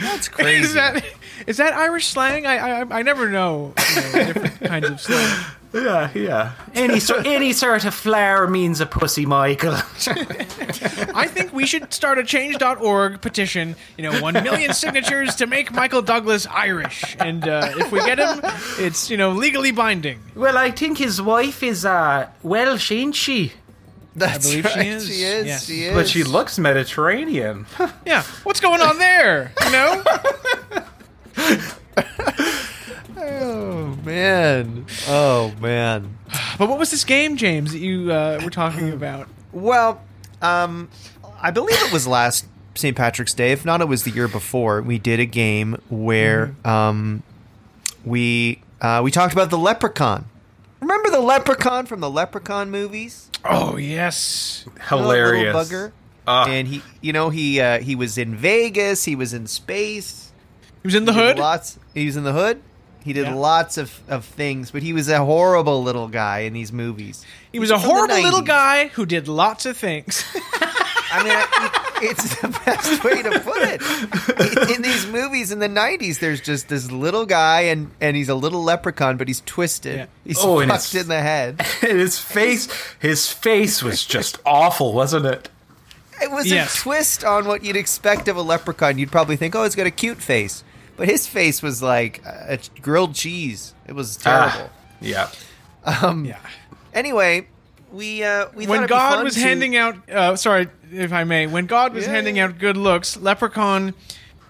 That's [LAUGHS] crazy. is that is that Irish slang? I I, I never know, you know different kinds of slang. yeah yeah any sort any sort of flower means a pussy michael I [LAUGHS] think we should start a change.org petition, you know, 1 million signatures to make Michael Douglas Irish. And uh, if we get him, it's, you know, legally binding. well i think his wife is uh welsh ain't she That's believe she is. She is. Yes. She is. But she looks Mediterranean. [LAUGHS] Yeah. What's going on there? You know? Oh man. Oh man. But what was this game, James, that you uh, were talking about? Well, um, I believe it was last St. Patrick's Day. If not, it was the year before. We did a game where um, we uh, we talked about the leprechaun. Remember the leprechaun from the Leprechaun movies? Oh, yes. Hilarious. Little bugger. Ah. and he, you know, he uh, he was in Vegas. He was in space. He was in the He hood. Lots. He was in the hood. He did Yeah. lots of, of things, but he was a horrible little guy in these movies. He was a horrible little guy who did lots of things. [LAUGHS] I mean, it's the best way to put it. In these movies in the '90s, there's just this little guy, and and he's a little leprechaun, but he's twisted. Yeah. He's Oh, fucked in the head. [LAUGHS] his face, his face was just awful, wasn't it? It was Yes. a twist on what you'd expect of a leprechaun. You'd probably think, oh, it's got a cute face, but his face was like a grilled cheese. It was terrible. Ah, yeah. yeah. Anyway, we uh, we when it'd God was to- handing out, uh, sorry if I may, when God was Yeah, handing yeah. out good looks, Leprechaun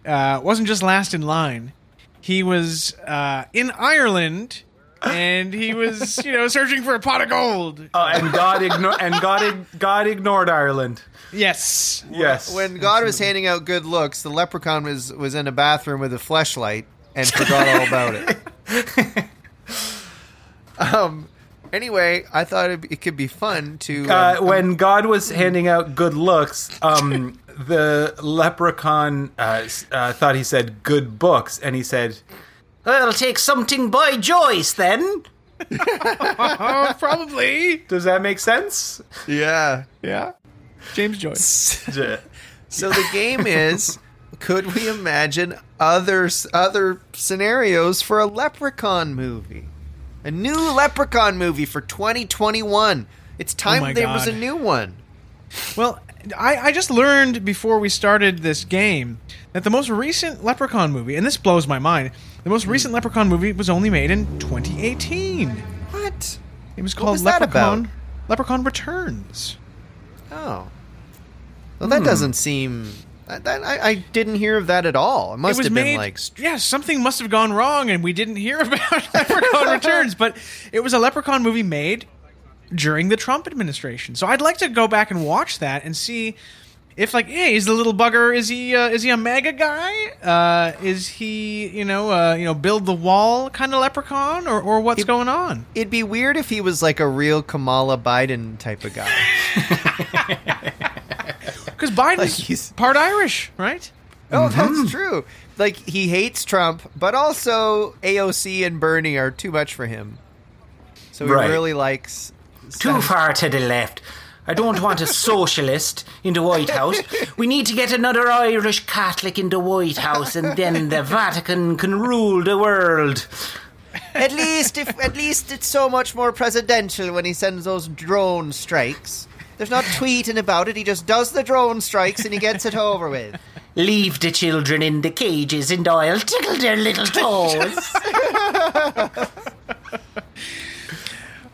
uh, wasn't just last in line. He was uh, in Ireland and he was, [LAUGHS] you know, searching for a pot of gold. Oh, and God igno- and God ig- God ignored Ireland. Yes. Yes. When God was handing out good looks, the leprechaun was was in a bathroom with a fleshlight and forgot all about it. [LAUGHS] um. Anyway, I thought it, it could be fun to. uh, um, when God was handing out good looks, um, [LAUGHS] the leprechaun uh, uh, thought he said good books, and he said, I'll take something by Joyce then. [LAUGHS] Probably. "Does that make sense?" yeah. Yeah. James Joyce. [LAUGHS] So the game is could we imagine other other scenarios for a leprechaun movie? A new leprechaun movie for 2021. It's oh time my there was a new one. Well, I, I just learned before we started this game that the most recent Leprechaun movie, and this blows my mind, the most hmm. recent Leprechaun movie was only made in 2018. What? It was called was that Leprechaun. Leprechaun Returns. Oh. Well, that hmm. doesn't seem. I, I, I didn't hear of that at all. It must it have made, been like. yeah, something must have gone wrong, and we didn't hear [LAUGHS] about Leprechaun [LAUGHS] Returns. But it was a Leprechaun movie made during the Trump administration. So I'd like to go back and watch that and see if, like, hey, is the little bugger is he uh, is he a MAGA guy? Uh, is he you know uh, you know build the wall kind of leprechaun, or or what's going on? It'd be weird if he was like a real Kamala Biden type of guy. [LAUGHS] Because Biden's Like he's- part Irish, right? Oh, that's mm-hmm. true. Like he hates Trump, but also AOC and Bernie are too much for him. So he Right. really likes. Too far to the left. I don't want a [LAUGHS] socialist in the White House. We need to get another Irish Catholic in the White House, and then the [LAUGHS] Vatican can rule the world. At least, if at least it's so much more presidential when he sends those drone strikes. There's not tweeting about it. He just does the drone strikes and he gets it over with. Leave the children in the cages, and I'll tickle their little toes. [LAUGHS]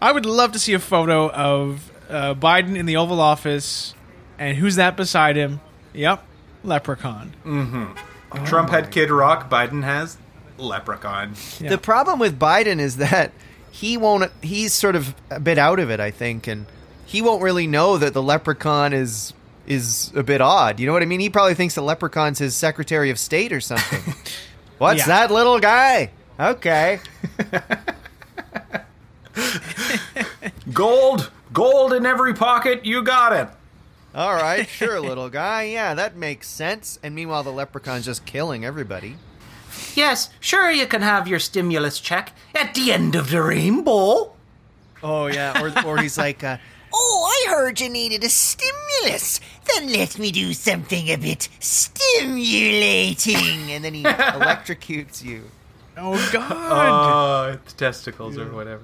I would love to see a photo of uh, Biden in the Oval Office, and who's that beside him? Yep, Leprechaun. Trump had Kid Rock. Biden has Leprechaun. Yeah. The problem with Biden is that he won't. He's sort of a bit out of it, I think, and he won't really know that the leprechaun is is a bit odd. You know what I mean? He probably thinks the leprechaun's his Secretary of State or something. [LAUGHS] What's Yeah. that little guy? Okay. [LAUGHS] Gold, gold in every pocket. You got it. All right, [LAUGHS] sure, little guy. Yeah, that makes sense. And meanwhile, the leprechaun's just killing everybody. yes, sure, you can have your stimulus check at the end of the rainbow. Oh yeah, or or he's like, uh, Oh, I heard you needed a stimulus. Then let me do something a bit stimulating. and then he [LAUGHS] electrocutes you. Oh God! Oh, it's testicles or whatever.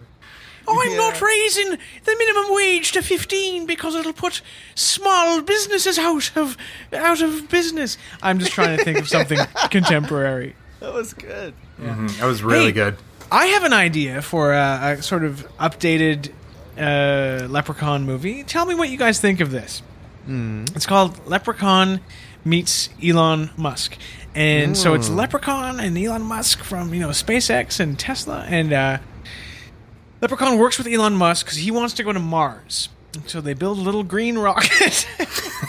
oh, I'm not raising the minimum wage to fifteen because it'll put small businesses out of out of business. I'm just trying to think of something [LAUGHS] contemporary. That was good. Mm-hmm. That was really Hey. good. I have an idea for a, a sort of updated uh, Leprechaun movie. Tell me what you guys think of this. It's called Leprechaun meets Elon Musk, and so it's Leprechaun and Elon Musk from you know SpaceX and Tesla, and uh, Leprechaun works with Elon Musk because he wants to go to Mars. So they build a little green rocket.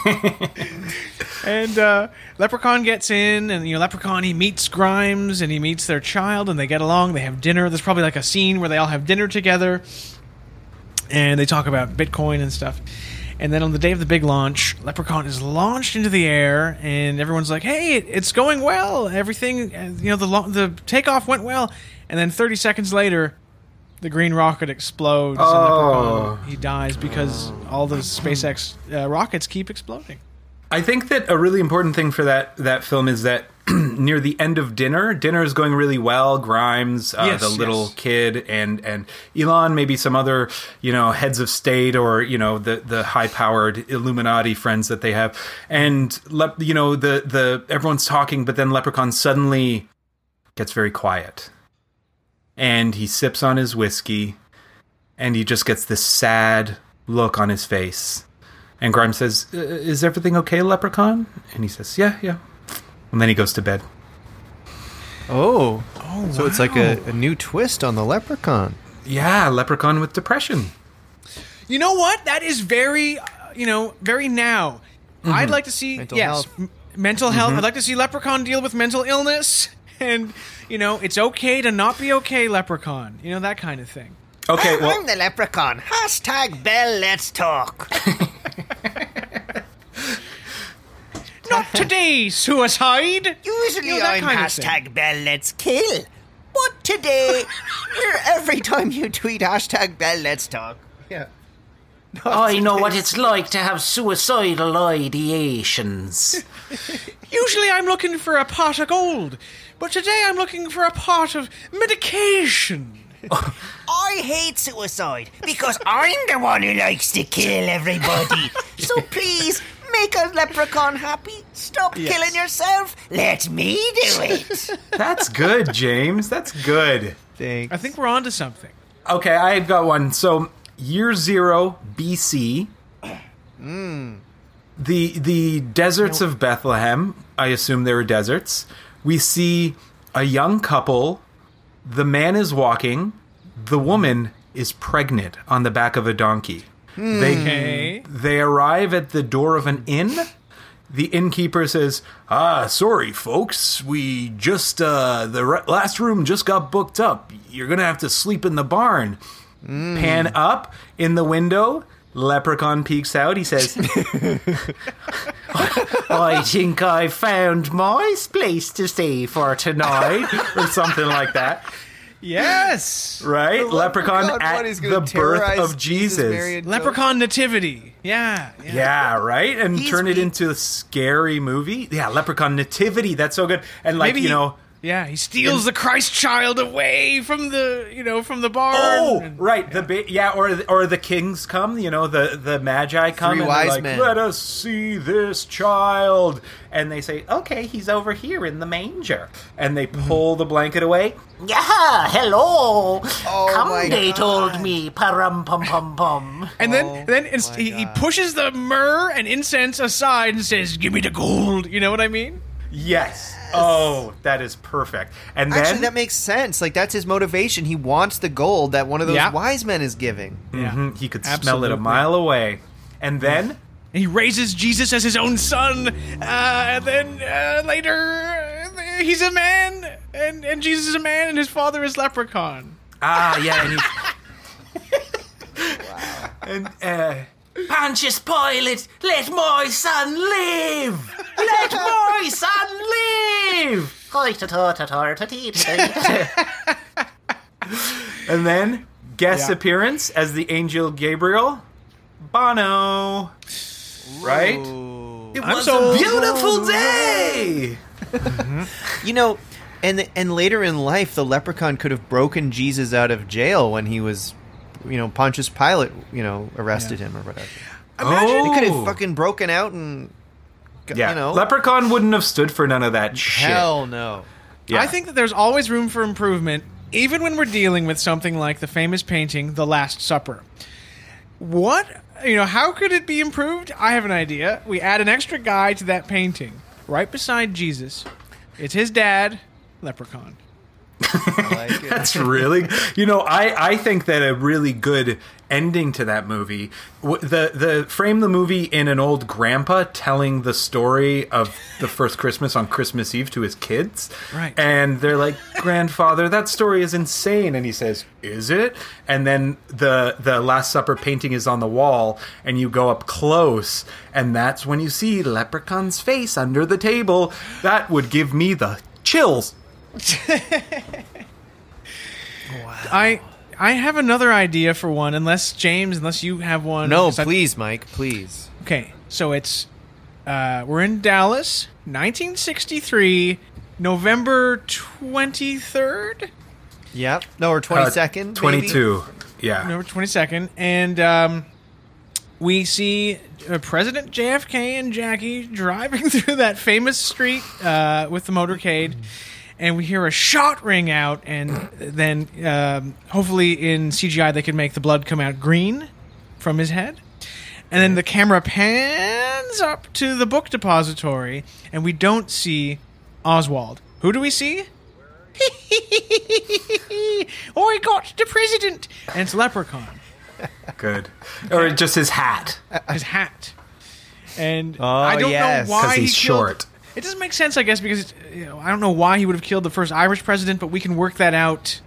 [LAUGHS] and uh, Leprechaun gets in, and you know, Leprechaun he meets Grimes, and he meets their child, and they get along. They have dinner. There's probably like a scene where they all have dinner together, and they talk about Bitcoin and stuff. And then on the day of the big launch, Leprechaun is launched into the air, and everyone's like, "Hey, it's going well. Everything, uh, you know, the lo- the takeoff went well." And then 30 seconds later, the green rocket explodes, and Leprechaun he dies because all the SpaceX uh, rockets keep exploding. I think that a really important thing for that that film is that [CLEARS THROAT] near the end of dinner, dinner is going really well. Grimes, uh, Yes, the little yes. kid, and and Elon, maybe some other you know heads of state or you know the the high powered Illuminati friends that they have, and le- you know the the everyone's talking, but then Leprechaun suddenly gets very quiet, and he sips on his whiskey, and he just gets this sad look on his face. And Grimes says, "Uh, "Is everything okay, Leprechaun?" And he says, "Yeah, yeah." And then he goes to bed. Oh, so it's like a, a new twist on the leprechaun. Yeah, leprechaun with depression. You know what? That is very, uh, you know, very now. I'd like to see Mental yes, health. m- mental health. I'd like to see Leprechaun deal with mental illness, [LAUGHS] and you know, it's okay to not be okay, Leprechaun. You know that kind of thing. Okay, I'm the leprechaun. Hashtag Bell, let's talk. [LAUGHS] Not [LAUGHS] today, suicide. Usually You know, I'm kind of hashtag Bell, let's kill. But today, [LAUGHS] we're every time you tweet hashtag Bell, let's talk. Yeah. [LAUGHS] I know what it's like to have suicidal ideations. Usually, I'm looking for a pot of gold, but today I'm looking for a pot of medication. I hate suicide because I'm the one who likes to kill everybody. so please, make a leprechaun happy. Stop killing yourself. Let me do it. [LAUGHS] that's good, James. That's good. Thanks. I think we're on to something. Okay, I've got one. So, year zero BC. Hmm. The the deserts of Bethlehem. I assume there were deserts. We see a young couple. The man is walking. The woman is pregnant on the back of a donkey. They Okay. they arrive at the door of an inn. The innkeeper says, "Ah, sorry, folks. We just uh, the re- last room just got booked up. You're gonna have to sleep in the barn." Pan up in the window. Leprechaun peeks out. He says, [LAUGHS] I think I found my place to stay for tonight. or something like that, Yes. [LAUGHS] right? Leprechaun, God, at what, he's gonna the birth of Jesus. Mary, and Leprechaun nativity. Yeah. yeah. Yeah, right? And He's turn it into a scary movie. Yeah, Leprechaun Nativity. That's so good. And like, Maybe you he- know, Yeah, he steals the Christ child away from the, you know, from the barn. Oh, and- right. The ba- yeah, or the, or the kings come. You know, the the magi come Three and wise they're like, men. "Let us see this child," and they say, "Okay, he's over here in the manger," and they Mm-hmm. pull the blanket away. Yeah, hello. Oh Come, my they God. told me. Param pum pum pum. And then, Oh then inst- he, he pushes the myrrh and incense aside and says, "Give me the gold." You know what I mean? Yes. Oh, that is perfect. And then Actually, that makes sense. Like that's his motivation. He wants the gold that one of those Yeah. wise men is giving. Mhm, he could smell it Absolutely. a mile away. And then And he raises Jesus as his own son, uh, and then uh, later uh, he's a man, and, and Jesus is a man, and his father is leprechaun. ah, yeah, and he. [LAUGHS] [LAUGHS] And uh, Pontius Pilate, let my son live. Let my son live. and then guest Yeah. appearance as the angel Gabriel, Bono. Right. It I'm was sold. a beautiful day. Mm-hmm. You know, and and later in life, the leprechaun could have broken Jesus out of jail when he was, you know, Pontius Pilate, you know, arrested him or whatever. Imagine He could have oh. fucking broken out and, g- Yeah, you know, Leprechaun wouldn't have stood for none of that shit. hell no. Yeah. I think that there's always room for improvement, even when we're dealing with something like the famous painting, The Last Supper. What, you know, how could it be improved? I have an idea. We add an extra guy to that painting, right beside Jesus. It's his dad, Leprechaun. Like. That's really, you know, I, I think that a really good ending to that movie, the the frame the movie in an old grandpa telling the story of the first Christmas on Christmas Eve to his kids, Right. And they're like, "Grandfather, that story is insane," and he says, "Is it?" And then the the Last Supper painting is on the wall, and you go up close, and that's when you see Leprechaun's face under the table. That would give me the chills. I I have another idea for one, unless James, unless you have one. No, 'cause I- please, Mike, please. Okay, so it's uh, we're in Dallas, 1963, November 23rd, Yep. No, or Uh, twenty second. Twenty-two. Yeah. November 22nd, and um, we see uh, President JFK and Jackie driving [LAUGHS] through that famous street uh, with the motorcade. And we hear a shot ring out, and then um, hopefully in CGI they can make the blood come out green from his head. And then the camera pans up to the book depository, and we don't see Oswald. Who do we see? [LAUGHS] I got the president, and it's Leprechaun, Good. Or just his hat. his hat, and Oh, I don't yes. know why 'Cause he he's killed- short. It doesn't make sense, I guess, because you know I don't know why he would have killed the first Irish president, but we can work that out.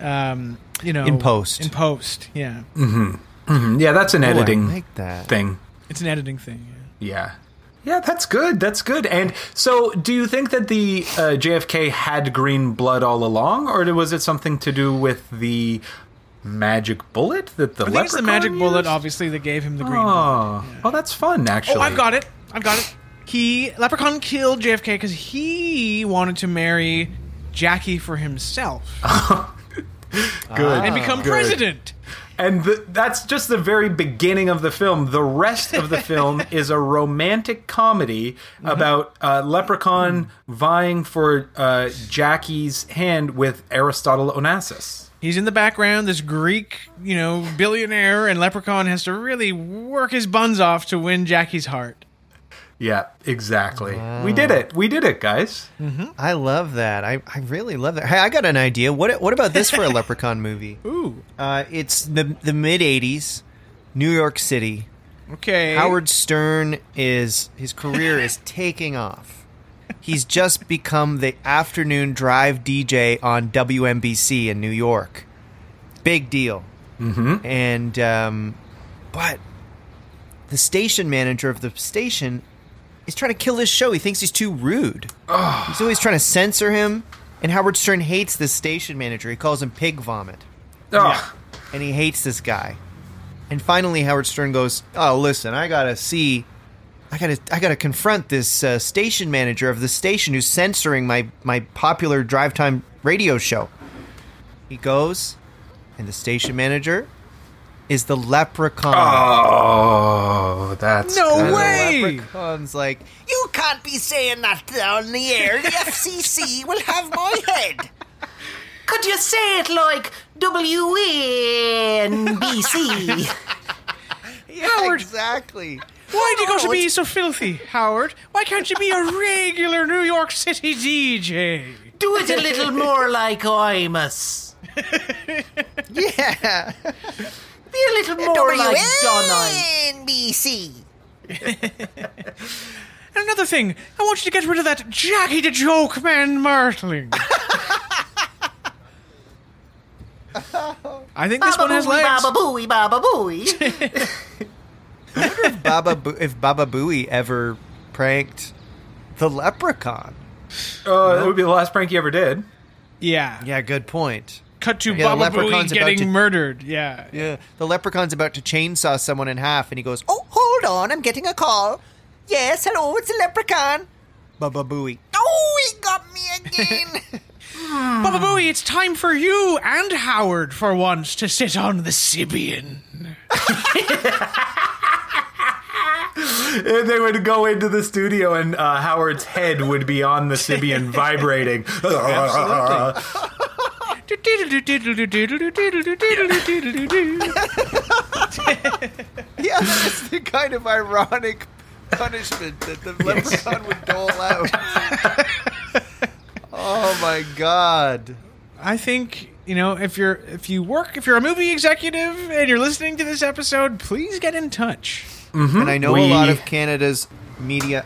Um, you know, In post. In post, yeah, Yeah, that's an Oh, editing like that. thing. it's an editing thing. Yeah. Yeah. Yeah, that's good. That's good. And so, do you think that the uh, JFK had green blood all along, or was it something to do with the magic bullet that the I think it's the magic leprechaun bullet, obviously, that gave him the green. blood. Oh, well, that's fun. Actually, Oh, I've got it. I've got it. He Leprechaun killed JFK because he wanted to marry Jackie for himself [LAUGHS] [LAUGHS] good and become good. president. And the, that's just the very beginning of the film. The rest of the film [LAUGHS] is a romantic comedy Mm-hmm. about uh, Leprechaun vying for uh, Jackie's hand with Aristotle Onassis. He's in the background, this Greek, you know, billionaire, and Leprechaun has to really work his buns off to win Jackie's heart. Yeah, exactly. We did it. We did it, guys. I love that. I, I really love that. Hey, I got an idea. What what about this for a [LAUGHS] Leprechaun movie? Ooh, Uh, it's the the mid '80s, New York City. okay. Howard Stern is his career is [LAUGHS] taking off. He's just become the afternoon drive DJ on WNBC in New York. Big deal. Mm-hmm. And um, but the station manager of the station is trying to kill his show. He thinks he's too rude. He's always trying to censor him. And Howard Stern hates this station manager. He calls him pig vomit Oh, and he hates this guy. And finally, Howard Stern goes, "Oh, listen, I gotta see, I gotta, I gotta confront this uh, station manager of the station who's censoring my my popular drive time radio show." He goes, and the station manager is the leprechaun. oh, that's No And the way! leprechaun's like, You can't be saying that on the air. The FCC will have my head. Could you say it like WNBC? [LAUGHS] yeah, Howard! exactly. Why do you got to be so filthy, Howard? Why can't you be a regular New York City DJ? Do it a little more like Imus. [LAUGHS] Yeah. Be a little more like Donna. NBC. [LAUGHS] And another thing, I want you to get rid of that Jackie the Joke Man Martling. [LAUGHS] I think this one has legs. Baba booey, baba booey. [LAUGHS] Wonder if Baba, Bo- if Baba Booey ever pranked the leprechaun. Uh, that would be the last prank he ever did. Yeah. Yeah, good point. Cut to Yeah, the Baba Booey leprechaun's getting to- murdered. Yeah. Yeah, the leprechaun's about to chainsaw someone in half, and he goes, "Oh, Oh, hold on. I'm getting a call. Yes, hello, it's a leprechaun. Baba Booey." Oh, he got me again. [LAUGHS] Baba Booey, it's time for you and Howard for once to sit on the Sybian. And they would go into the studio, and uh, Howard's head would be on the [LAUGHS] Sybian vibrating. [LAUGHS] [LAUGHS] Yeah, that's the kind of ironic punishment that the leprechaun would dole out. [LAUGHS] oh my god! I think you know if you're if you work if you're a movie executive and you're listening to this episode, please get in touch. Mm-hmm. And I know We- a lot of Canada's media,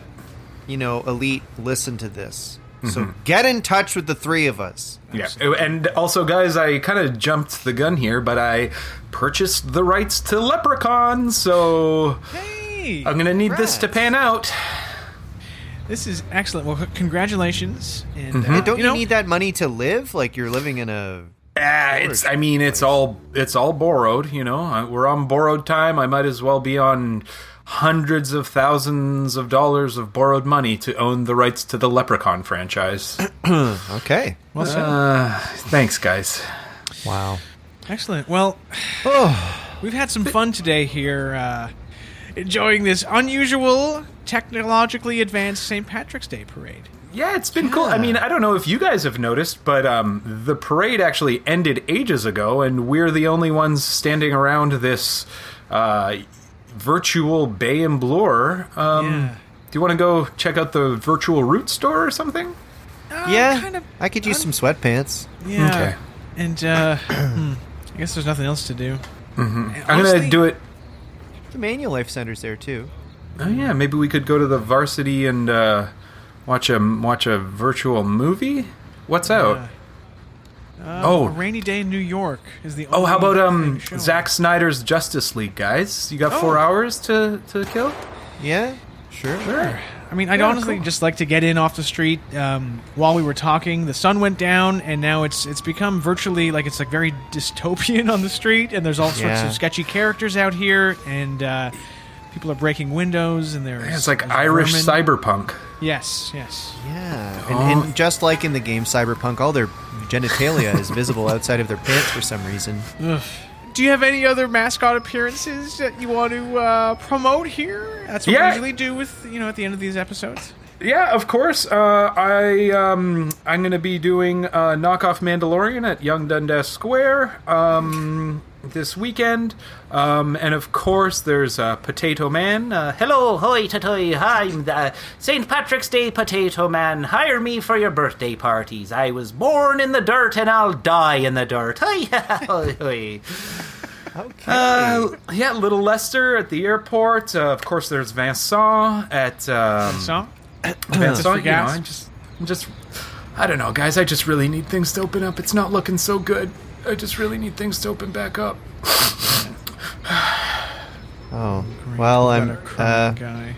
you know, elite listen to this. So get in touch with the three of us. Yeah, and also, guys, I kind of jumped the gun here, but I purchased the rights to Leprechaun, so Hey, I'm gonna need this to pan out. this is excellent. Well, c- congratulations. And uh, And don't you, know, need that money to live? Like you're living in a. Ah, it's. I mean, it's all. It's all borrowed. You know, I- we're on borrowed time. I might as well be on hundreds of thousands of dollars of borrowed money to own the rights to the Leprechaun franchise. [CLEARS THROAT] Okay. well said. uh, thanks, guys. Wow. Excellent. Well, oh. we've had some fun today here, uh, enjoying this unusual, technologically advanced St. Patrick's Day parade. Yeah, it's been cool. I mean, I don't know if you guys have noticed, but um, the parade actually ended ages ago, and we're the only ones standing around this uh, virtual Bay and Bloor. Um, Yeah. Do you want to go check out the virtual Roots store or something? Uh, yeah, kind of. I could use some sweatpants. Yeah. Okay. And uh, hmm, I guess there's nothing else to do. I'm gonna do it. The Manulife Center's there too. Oh yeah, maybe we could go to the varsity and uh, watch a watch a virtual movie. What's out? Uh, Oh. A rainy day in New York is the. oh, how about um thing showing. Zack Snyder's Justice League, guys? You got four hours to to kill. Yeah, sure. Sure. I mean, I'd Yeah, honestly cool. just like to get in off the street. Um, while we were talking, the sun went down, and now it's it's become virtually like it's like very dystopian [LAUGHS] on the street, and there's all sorts Yeah. of sketchy characters out here, and uh, people are breaking windows, and there's It's like there's Irish vermin. cyberpunk. Yes, yes. Yeah, Oh. and, and just like in the game Cyberpunk, all their genitalia is visible outside of their pants for some reason. Do you have any other mascot appearances that you want to uh, promote here? That's what Yeah. we usually do with you know at the end of these episodes. Yeah, of course. Uh, I um, I'm going to be doing uh, knockoff Mandalorian at Yonge Dundas Square um, this weekend, um, and of course there's uh, Potato Man. Uh, Hello, hoy toy, I'm the St. Patrick's Day Potato Man. Hire me for your birthday parties. I was born in the dirt and I'll die in the dirt. Hi, hoy, hoy. Okay. uh, yeah, Little Lester at the airport. Uh, of course, there's Vincent at um, So, [COUGHS] Vincent. You know, gas. I just, I'm just, I don't know, guys. I just really need things to open up. It's not looking so good. I just really need things to open back up. [SIGHS] oh, well, I'm. a crying Uh, guy.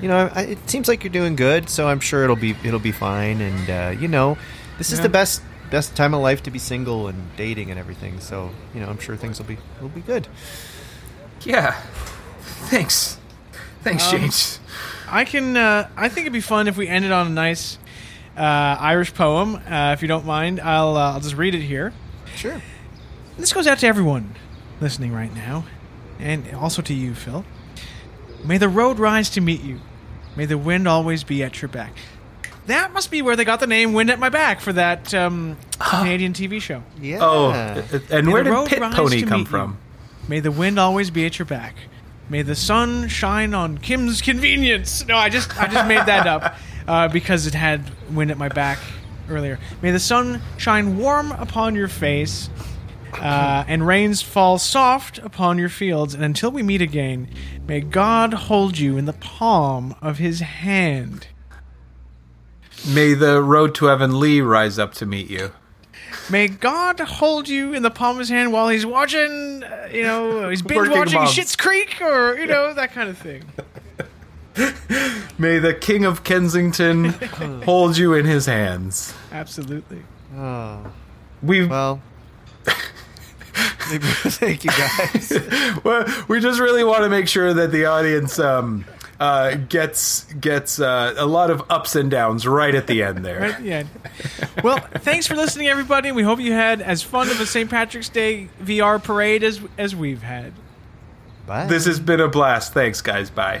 you know, I, it seems like you're doing good, so I'm sure it'll be it'll be fine. And uh, you know, this is the best best time of life to be single and dating and everything. So you know, I'm sure things will be will be good. Yeah. Thanks. Thanks, James. I can. Uh, I think it'd be fun if we ended on a nice uh, Irish poem. Uh, if you don't mind, I'll. Uh, I'll just read it here. Sure. This goes out to everyone listening right now, and also to you, Phil. May the road rise to meet you. May the wind always be at your back. That must be where they got the name "Wind at My Back" for that um, [GASPS] Canadian TV show. Yeah. Oh, and May where did road Pit Pony come meet you. from? May the wind always be at your back. May the sun shine on Kim's convenience. No, I just I just made that up [LAUGHS] uh, because it had wind at my back earlier. May the sun shine warm upon your face, uh, and rains fall soft upon your fields. And until we meet again, may God hold you in the palm of His hand. May the road to Avonlea rise up to meet you. May God hold you in the palm of His hand while He's watching, uh, you know, he's binge watching. Schitt's Creek, or you know that kind of thing. [LAUGHS] May the King of Kensington [LAUGHS] hold you in his hands. Absolutely. Oh, We've well. [LAUGHS] Thank you guys. [LAUGHS] well, we just really want to make sure that the audience um, uh, gets gets uh, a lot of ups and downs right at the end there. Right? Yeah. Well, thanks for listening, everybody. We hope you had as fun of a St. Patrick's Day VR parade as as we've had. Bye. This has been a blast. Thanks, guys. Bye.